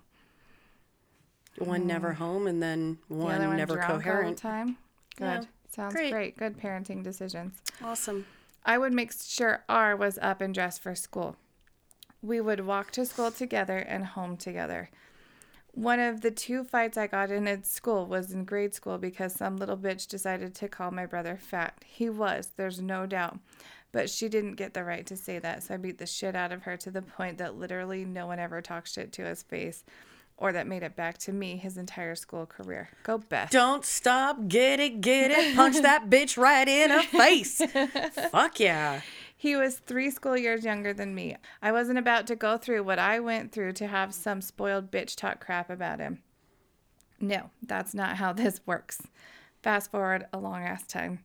One never home, and then Mm. The one never drunk all the coherent. time. Good. Yeah. Sounds Great. great. Good parenting decisions. Awesome. I would make sure R was up and dressed for school. We would walk to school together and home together. One of the two fights I got in at school was in grade school because some little bitch decided to call my brother fat. He was, there's no doubt. But she didn't get the right to say that, so I beat the shit out of her to the point that literally no one ever talked shit to his face or that made it back to me his entire school career. Go Beth. Don't stop, get it, get it, punch that bitch right in her face. Fuck yeah. He was three school years younger than me. I wasn't about to go through what I went through to have some spoiled bitch talk crap about him. No, that's not how this works. Fast forward a long ass time.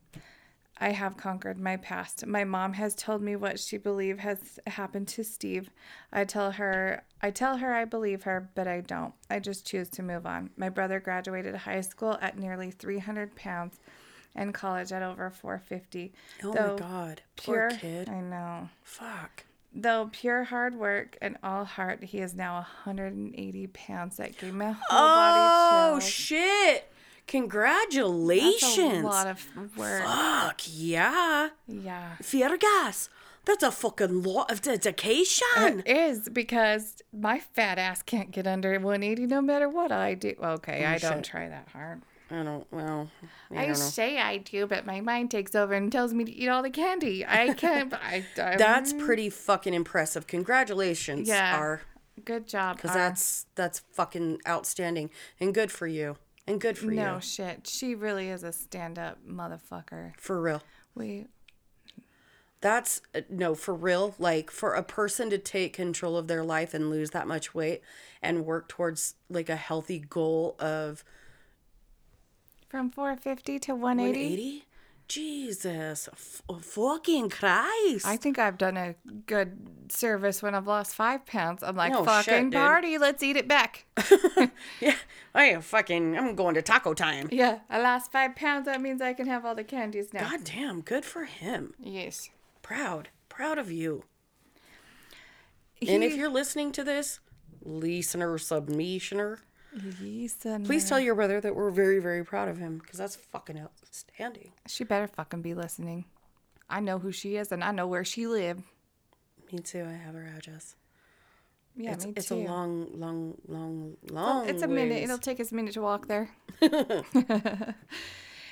I have conquered my past. My mom has told me what she believes has happened to Steve. I tell her I tell her I believe her, but I don't. I just choose to move on. My brother graduated high school at nearly 300 pounds and college at over 450. Oh Though my god. Poor pure kid. I know. Fuck. Though pure hard work and all heart, he is now 180 pounds. That gave me a whole Oh body chill. shit. Congratulations. That's a lot of work. Fuck yeah. Yeah. Fiergas. That's a fucking lot of dedication. It is because my fat ass can't get under 180 no matter what I do. Okay, oh, I don't try that hard. I don't, well, I I, don't know. say I do, but my mind takes over and tells me to eat all the candy. I can't. I, I, That's pretty fucking impressive. Congratulations, Yeah. R. good job. Because that's that's fucking outstanding and good for you and good for no you No shit. She really is a stand-up motherfucker. for real. We That's uh, no for real. Like for a person to take control of their life and lose that much weight and work towards like a healthy goal of from 450 to 180. 180. Jesus, F- fucking Christ! I think I've done a good service when I've lost five pounds. I'm like, No fucking shit, party, let's eat it back. yeah, I am fucking. I'm going to taco time. yeah, I lost five pounds. That means I can have all the candies now. God damn, good for him. Yes. Proud, proud of you. and if you're listening to this, listener, submissioner, Lisa, please tell your brother that we're very, very proud of him because that's fucking outstanding. She better fucking be listening. I know who she is and I know where she live. Me too. I have her address. Yeah, it's me it's too. a long, long, long, long. it's a minute. It'll take us a minute to walk there. I'm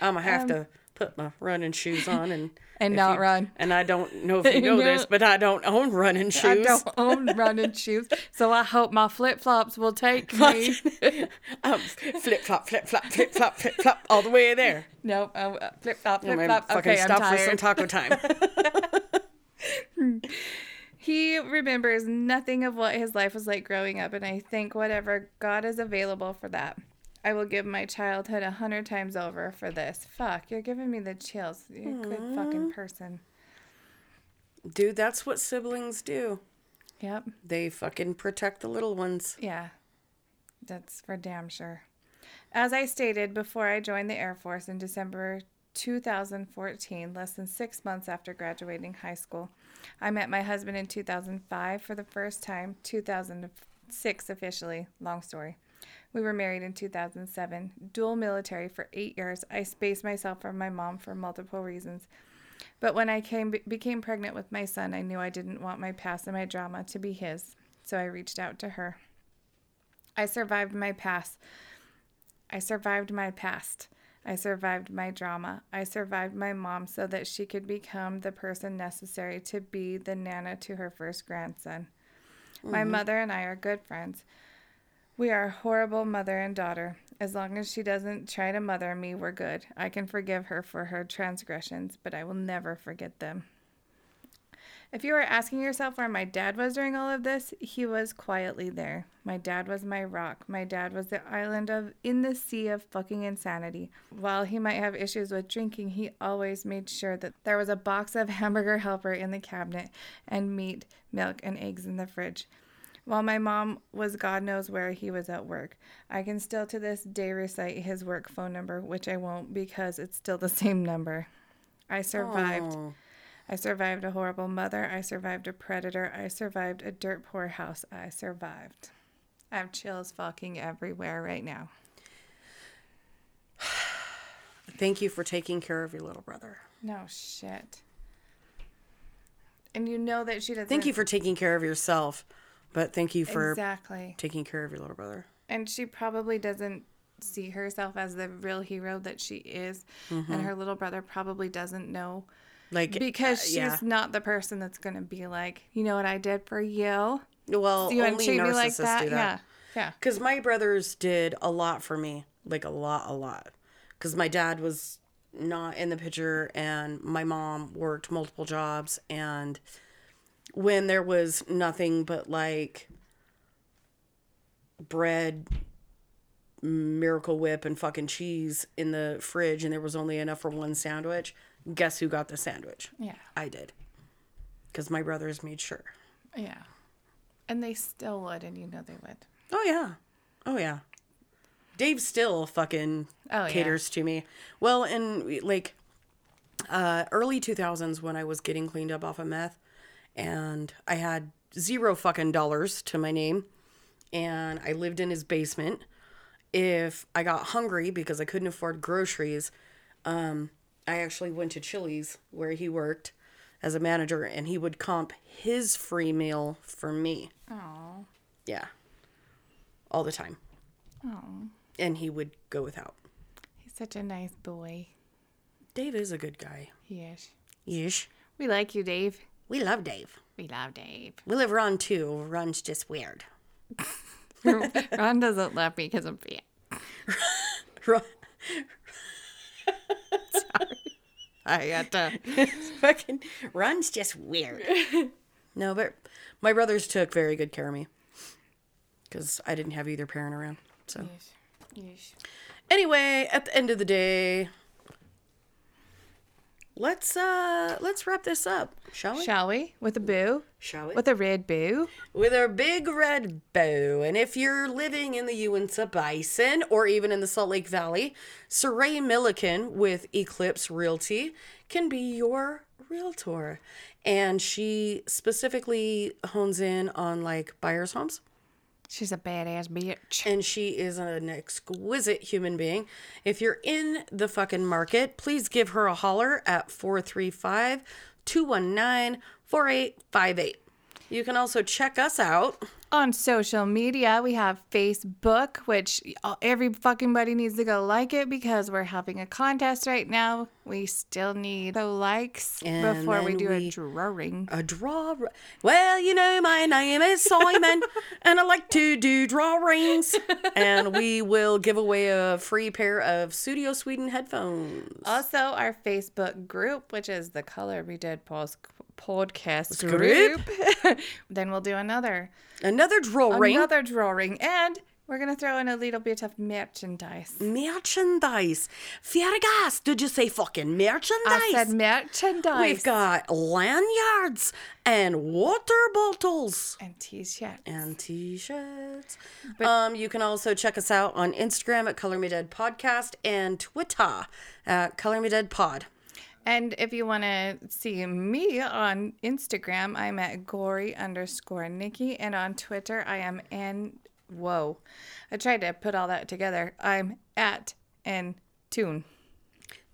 gonna have to um, put my running shoes on and And not you- run. And I don't know if you know this, but I don't own running shoes. I don't own running shoes, so I hope my flip flops will take me. um, flip flop, flip flop, flip flop, flip flop, all the way there. No, uh, flip flop, flip flop. fucking Okay, I'm stop for some tired. taco time. He remembers nothing of what his life was like growing up, and I think whatever God is available for that. I will give my childhood a hundred times over for this. Fuck, you're giving me the chills. You're a good fucking person. Dude, that's what siblings do. Yep. They fucking protect the little ones. Yeah. That's for damn sure. As I stated before I joined the Air Force in December 2014, less than six months after graduating high school, I met my husband in 2005 for the first time, 2006 officially. Long story. We were married in 2007. Dual military for eight years. I spaced myself from my mom for multiple reasons. But when I came became pregnant with my son, I knew I didn't want my past and my drama to be his. so I reached out to her. I survived my past. I survived my past. I survived my drama. I survived my mom so that she could become the person necessary to be the nana to her first grandson. My mm-hmm. mother and I are good friends. We are horrible mother and daughter. As long as she doesn't try to mother me, we're good. I can forgive her for her transgressions, but I will never forget them. If you are asking yourself where my dad was during all of this, he was quietly there. My dad was my rock. My dad was the island of in the sea of fucking insanity. While he might have issues with drinking, he always made sure that there was a box of hamburger helper in the cabinet and meat, milk, and eggs in the fridge. While my mom was God knows where, he was at work. I can still to this day recite his work phone number, which I won't because it's still the same number. I survived. Oh. I survived a horrible mother. I survived a predator. I survived a dirt poor house. I survived. I have chills fucking everywhere right now. Thank you for taking care of your little brother. No shit. And you know that she doesn't. Thank you for taking care of yourself, but thank you for exactly. taking care of your little brother. And she probably doesn't see herself as the real hero that she is, Mm-hmm. and her little brother probably doesn't know Like because uh, she's yeah. not the person that's gonna be like, you know what I did for you. well, You want only to me narcissists like that? do that. Yeah. Yeah. Because my brothers did a lot for me, like a lot, a lot. Because my dad was not in the picture, and my mom worked multiple jobs. And when there was nothing but like bread, Miracle Whip, and fucking cheese in the fridge, and there was only enough for one sandwich, guess who got the sandwich? Yeah. I did. Because my brothers made sure. Yeah. And they still would, and you know they would. Oh yeah. Oh yeah. Dave still fucking Oh, yeah. caters to me. Well, in like uh early 2000s when I was getting cleaned up off of meth and I had zero fucking dollars to my name and I lived in his basement. If I got hungry because I couldn't afford groceries, um I actually went to Chili's where he worked as a manager and he would comp his free meal for me. Oh. Yeah. All the time. Oh. And he would go without. He's such a nice boy. Dave is a good guy. He is. Yeesh. We like you, Dave. We love Dave. We love Dave. We live Ron too. Ron's just weird. Ron doesn't love me because I'm fat. Ron, I had to. fucking Ron's just weird. no, but my brothers took very good care of me. Because I didn't have either parent around. So Yeesh. Yeesh. anyway, at the end of the day, let's uh let's wrap this up, shall we? Shall we? With a boo? Shall we? With a red boo? with a big red bow. And if you're living in the Uinta Basin or even in the Salt Lake Valley, Saray Milliken with Eclipse Realty can be your realtor. And she specifically hones in on like buyer's homes. She's a badass bitch. And she is an exquisite human being. If you're in the fucking market, please give her a holler at 435 219 4858. You can also check us out. On social media, we have Facebook, which every fucking buddy needs to go like it because we're having a contest right now. We still need the likes And before we do we- a drawing. A draw. Well, you know, my name is Simon, and I like to do drawings. and we will give away a free pair of Sudio Sweden headphones. Also, our Facebook group, which is the Color Me Dead podcast group. group. then we'll do another Another drawing. another drawing, and we're gonna throw in a little bit of merchandise. merchandise. Fiergas, did you say fucking merchandise? I said merchandise. We've got lanyards and water bottles. and t-shirts. and t-shirts. um, you can also check us out on Instagram at Color Me Dead Podcast and Twitter at Color Me Dead Pod. And if you want to see me on Instagram, I'm at gory underscore Nikki. And on Twitter, I am N. Whoa. I tried to put all that together. I'm at N. Tune.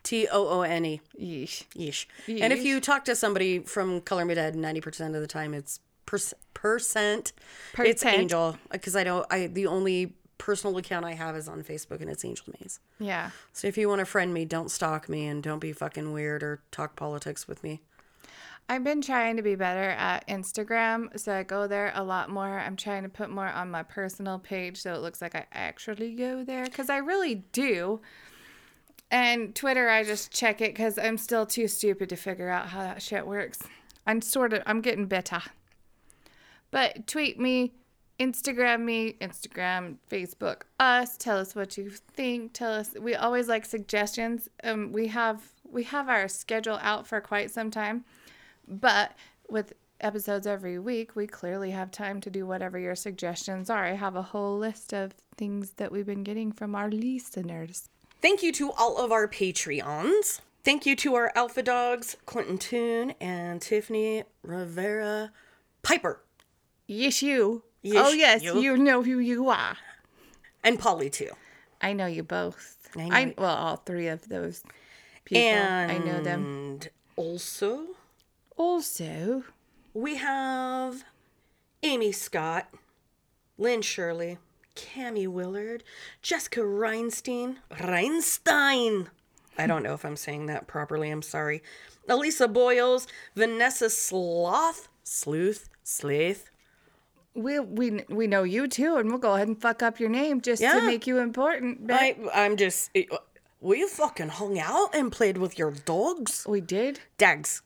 T O O N E. Yeesh. Yeesh. And if you talk to somebody from Color Me Dead, ninety percent of the time it's percent. percent. It's Angel because I don't. I the only personal account I have is on Facebook and it's Angel Maze. Yeah. So if you want to friend me, don't stalk me and don't be fucking weird or talk politics with me. I've been trying to be better at Instagram, so I go there a lot more. I'm trying to put more on my personal page so it looks like I actually go there because I really do. And Twitter, I just check it because I'm still too stupid to figure out how that shit works. I'm sort of, I'm getting better. But tweet me, Instagram me, Instagram, Facebook us. Tell us what you think. Tell us. We always like suggestions. Um, we have we have our schedule out for quite some time, but with episodes every week, we clearly have time to do whatever your suggestions are. I have a whole list of things that we've been getting from our listeners. Thank you to all of our Patreons. Thank you to our Alpha Dogs, Clinton Toon and Tiffany Rivera Piper Yes, you. Yes, oh yes, you. you know who you are. and Polly too. I know you both. I I, know well, all three of those people. I know them. And also, Also, we have Amy Scott, Lynn Shirley, Cami Willard, Jessica Reinstein, Reinstein. I don't know if I'm saying that properly. I'm sorry. Elisa Boyles, Vanessa Sloth, Sleuth, Slath. We we we know you too, and we'll go ahead and fuck up your name just Yeah. to make you important. But I, I'm just. We fucking hung out and played with your dogs. we did. Dags.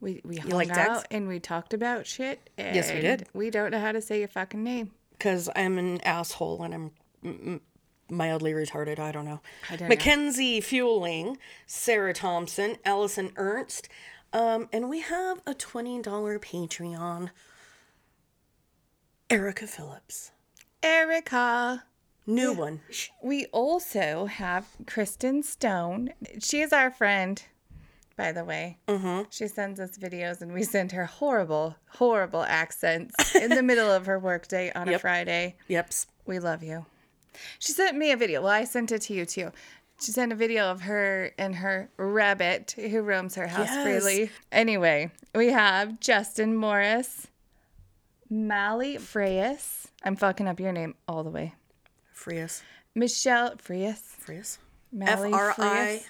We we hung like out and we talked about shit. And Yes, we did. We don't know how to say your fucking name. because I'm an asshole and I'm mm, mildly retarded. I don't know. I don't know. Mackenzie Fueling, Sarah Thompson, Allison Ernst, um, and we have a twenty dollar Patreon. Erica Phillips, Erica. new one. We also have Kristen Stone. She is our friend, by the way. Mm-hmm. She sends us videos, and we send her horrible, horrible accents in the middle of her workday on a Friday. Yep. We love you. She sent me a video. Well, I sent it to you too. She sent a video of her and her rabbit who roams her house Yes. freely. Anyway, we have Justin Morris, Mally Freyas. I'm fucking up your name all the way. Frias. Michelle Frias. Frias. F Mally R I Frias.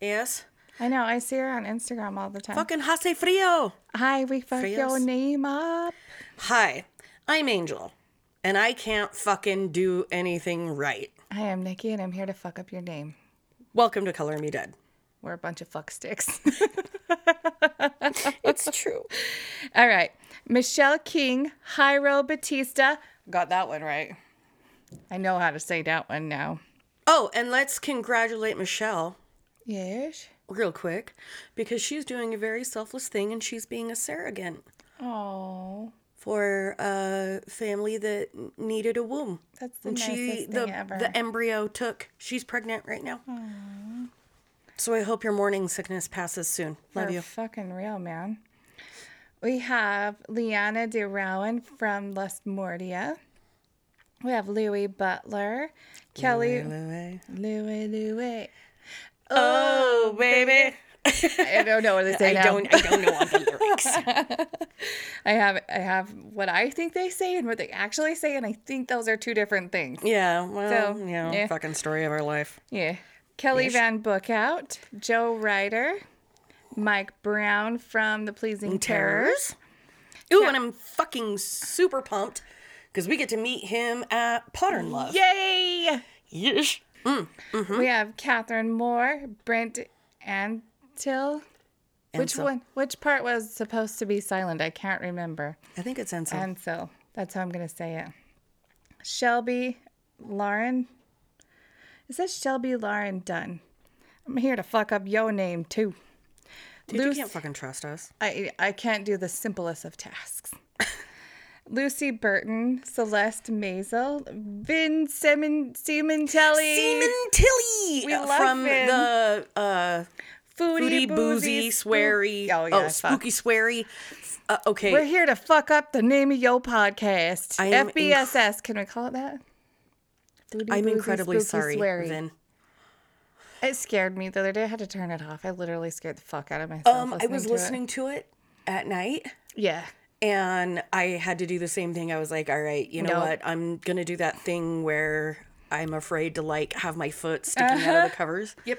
S. I know. I see her on Instagram all the time. Fucking Hace Frio. Hi, we fuck your name up. Hi, I'm Angel, and I can't fucking do anything right. I am Nikki, and I'm here to fuck up your name. Welcome to Color Me Dead. We're a bunch of fuck sticks. It's true. All right. Michelle King, Jairo Batista. Got that one right. I know how to say that one now. Oh, and let's congratulate Michelle Yes. real quick because she's doing a very selfless thing and she's being a surrogate Oh, for a family that needed a womb. that's the and nicest she thing the ever. the embryo took. She's pregnant right now. So I hope your morning sickness passes soon. Love For you. fucking real, man. We have Liana De Rowan from Lustmordia. We have Louis Butler, Kelly Louie Louis Louis. Oh, oh, baby. I don't know what they say I now. don't I don't know all the lyrics. I have I have what I think they say and what they actually say, and I think those are two different things. Yeah, well, So, you know, yeah. fucking story of our life. Yeah. Kelly Ish. Van Bookout, Joe Ryder, Mike Brown from The Pleasing Terrors. Ooh, and I'm fucking super pumped because we get to meet him at Potter and Love. Yay! Yes. Mm, mm-hmm. We have Catherine Moore, Brent Antil. Which Ansel. one? Which part was supposed to be silent? I can't remember. I think it's Ensign. Ansel. That's how I'm going to say it. Shelby Lauren. Is that Shelby Lauren Dunn? I'm here to fuck up your name too. Dude, you Lucy- can't fucking trust us. I I can't do the simplest of tasks. Lucy Burton, Celeste Mazel, Vin Semen Sementelli, Seaman Tilly We uh, love from him. the uh, Foodie, Boozy, Spook- Sweary. Oh yeah, fuck. Spooky Sweary. Uh, okay. We're here to fuck up the name of your podcast. I am FBSS. Can we call it that? Foodie, I'm Boozy, incredibly Spooky, sorry, Sweary. Vin. It scared me the other day. I had to turn it off. I literally scared the fuck out of myself. Um, I was to it. listening to it at night, Yeah. And I had to do the same thing. I was like, all right, you know No. what? I'm going to do that thing where I'm afraid to like have my foot sticking out of the covers. Yep.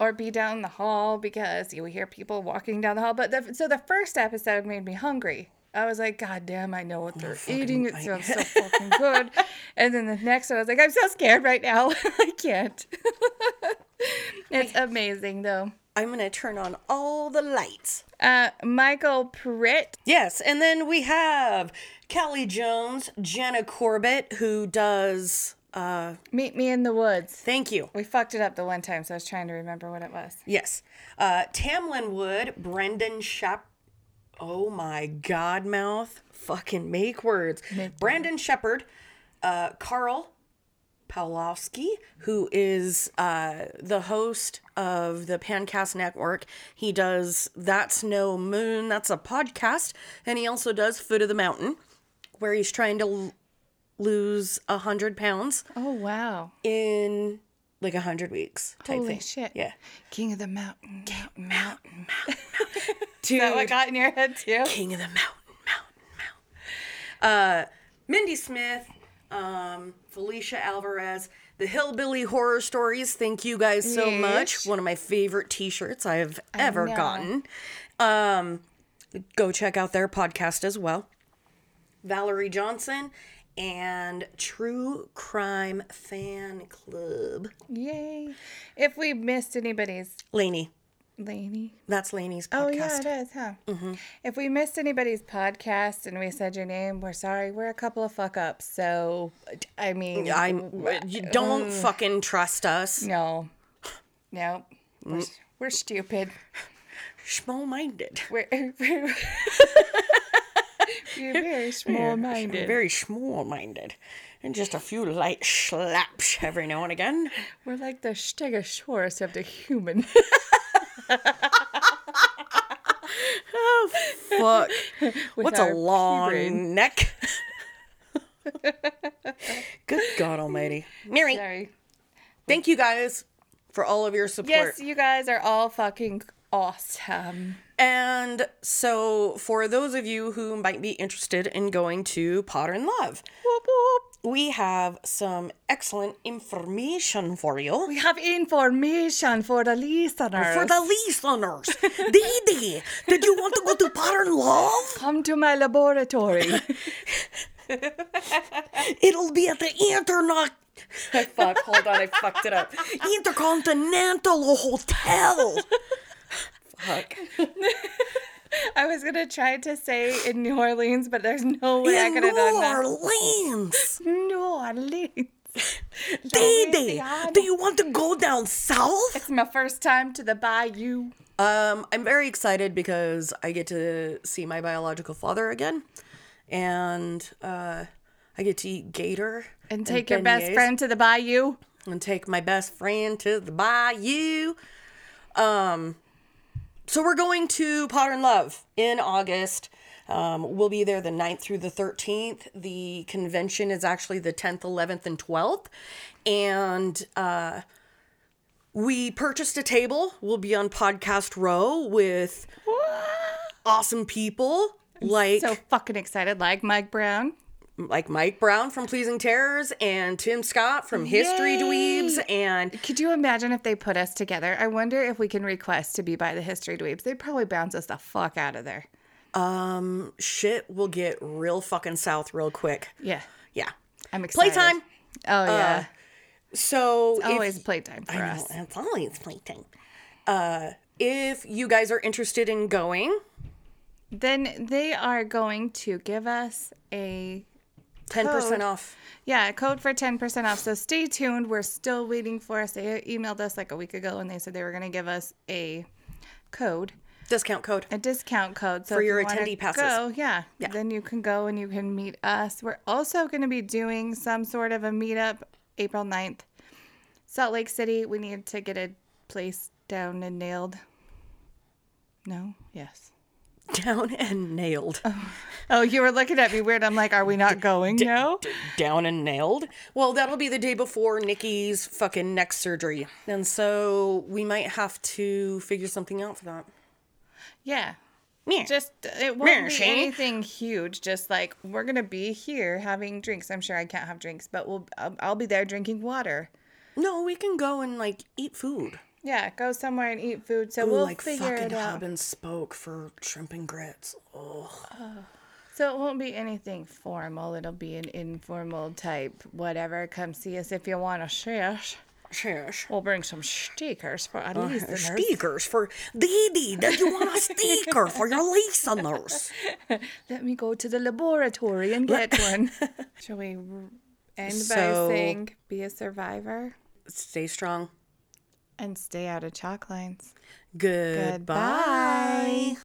Or be down the hall because you hear people walking down the hall. But the, so the first episode made me hungry. I was like, God damn, I know what they're eating. It sounds so fucking good. And then the next one, I was like, I'm so scared right now. I can't. it's amazing though. I'm going to turn on all the lights. Uh, Michael Pritt. Yes, and then we have Callie Jones, Jenna Corbett, who does. Uh, Meet me in the woods. thank you. We fucked it up the one time, so I was trying to remember what it was. Yes, uh, Tamlin Wood, Brendan Shep. Oh my God, mouth! Fucking make words. Brandon Shepard, uh, Carl Pawlowski, who is uh, the host of the Pancast Network. He does That's No Moon. That's a podcast, and he also does Foot of the Mountain, where he's trying to l- lose a hundred pounds Oh wow! in like a hundred weeks. Type Holy thing. shit! Yeah. King of the mountain, mountain, mountain. Dude, Is that what got in your head too? King of the Mountain, Mountain, Mountain. Uh, Mindy Smith, um, Felicia Alvarez, the Hillbilly Horror Stories. Thank you guys so much. One of my favorite T-shirts I have ever know. gotten. Um, go check out their podcast as well. Valerie Johnson and True Crime Fan Club. Yay! If we missed anybody's Laney. Laney. That's Laney's podcast. Oh yeah, it is, huh? Mm-hmm. If we missed anybody's podcast and we said your name, we're sorry. We're a couple of fuck ups. So, I mean, I'm. Uh, you don't mm. fucking trust us. no, no, we're, mm. we're stupid. Small minded. We're we're, we're very small minded. Very small minded. And just a few light slaps every now and again. We're like the stegosaurus of the human. Oh, fuck. What's a long neck? Good God Almighty. Mary, Sorry. thank you guys for all of your support. Yes, you guys are all fucking awesome. And so, for those of you who might be interested in going to Potter and Love, Whoop, whoop. We have some excellent information for you. We have information for the listeners. For the listeners, Dee did you want to go to Potter and Love? Come to my laboratory. It'll be at the internet. Fuck, hold on, I fucked it up. Intercontinental Hotel. Fuck. I was gonna try to say in New Orleans, but there's no way I In could have done that. New Orleans. New Orleans. Dee do you want to go down south? It's my first time to the bayou. Um, I'm very excited because I get to see my biological father again, and uh, I get to eat gator And take your best friend to the bayou. and take my best friend to the bayou. Um, so we're going to Potter and Love in August. Um, we'll be there the 9th through the 13th. The convention is actually the 10th, 11th, and 12th. And uh, we purchased a table. We'll be on Podcast Row with awesome people like So fucking excited, like Mike Brown. Like Mike Brown from Pleasing Terrors and Tim Scott from History Yay! Dweebs and Could you imagine if they put us together? I wonder if we can request to be by the History Dweebs. They'd probably bounce us the fuck out of there. um shit will get real fucking south real quick. Yeah, Yeah. I'm excited. Playtime. Oh yeah, So if- always playtime for I know, us. it's always playtime. Uh if you guys are interested in going, Then they are going to give us a 10% Code. off. yeah a code for ten percent off. So stay tuned. We're still waiting for us. They emailed us like a week ago, and they said they were going to give us a code. Discount code. a discount code so For your you attendee passes. Go, yeah, Then you can go and you can meet us. We're also going to be doing some sort of a meetup April 9th. Salt Lake City. We need to get a place down and nailed. No? Yes. Down and nailed. Oh. oh, you were looking at me weird. I'm like, are we not going? No. Down and nailed. Well, that'll be the day before Nikki's fucking neck surgery. And so we might have to figure something out for that. Yeah. Yeah. Just it won't Yeah, be anything huge. Just like we're gonna be here having drinks. I'm sure I can't have drinks, but we'll I'll, I'll be there drinking water. No, we can go and like eat food. Yeah, go somewhere and eat food. So Ooh, we'll like figure fucking it out. hub and spoke for shrimp and grits. Oh, So it won't be anything formal. It'll be an informal type whatever. Come see us if you want to shish. shish. We'll bring some stickers for our Uh, listeners. Stickers for Dee Did you want a sticker for your listeners? Let me go to the laboratory and get one. Shall we end So- by saying be a survivor Stay strong. And stay out of chalk lines? Goodbye.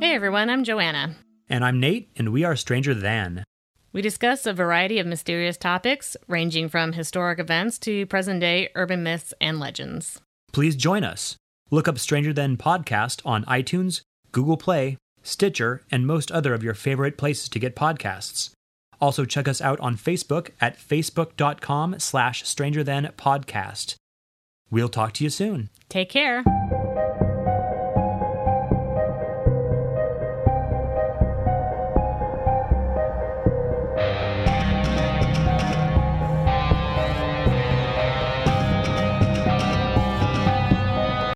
Hey everyone, I'm Joanna. And I'm Nate, and we are Stranger Than. We discuss a variety of mysterious topics, ranging from historic events to present day urban myths and legends. Please join us. Look up Stranger Than podcast on iTunes, Google Play, Stitcher, and most other of your favorite places to get podcasts. Also check us out on Facebook at facebook.com slash stranger podcast. We'll talk to you soon. Take care.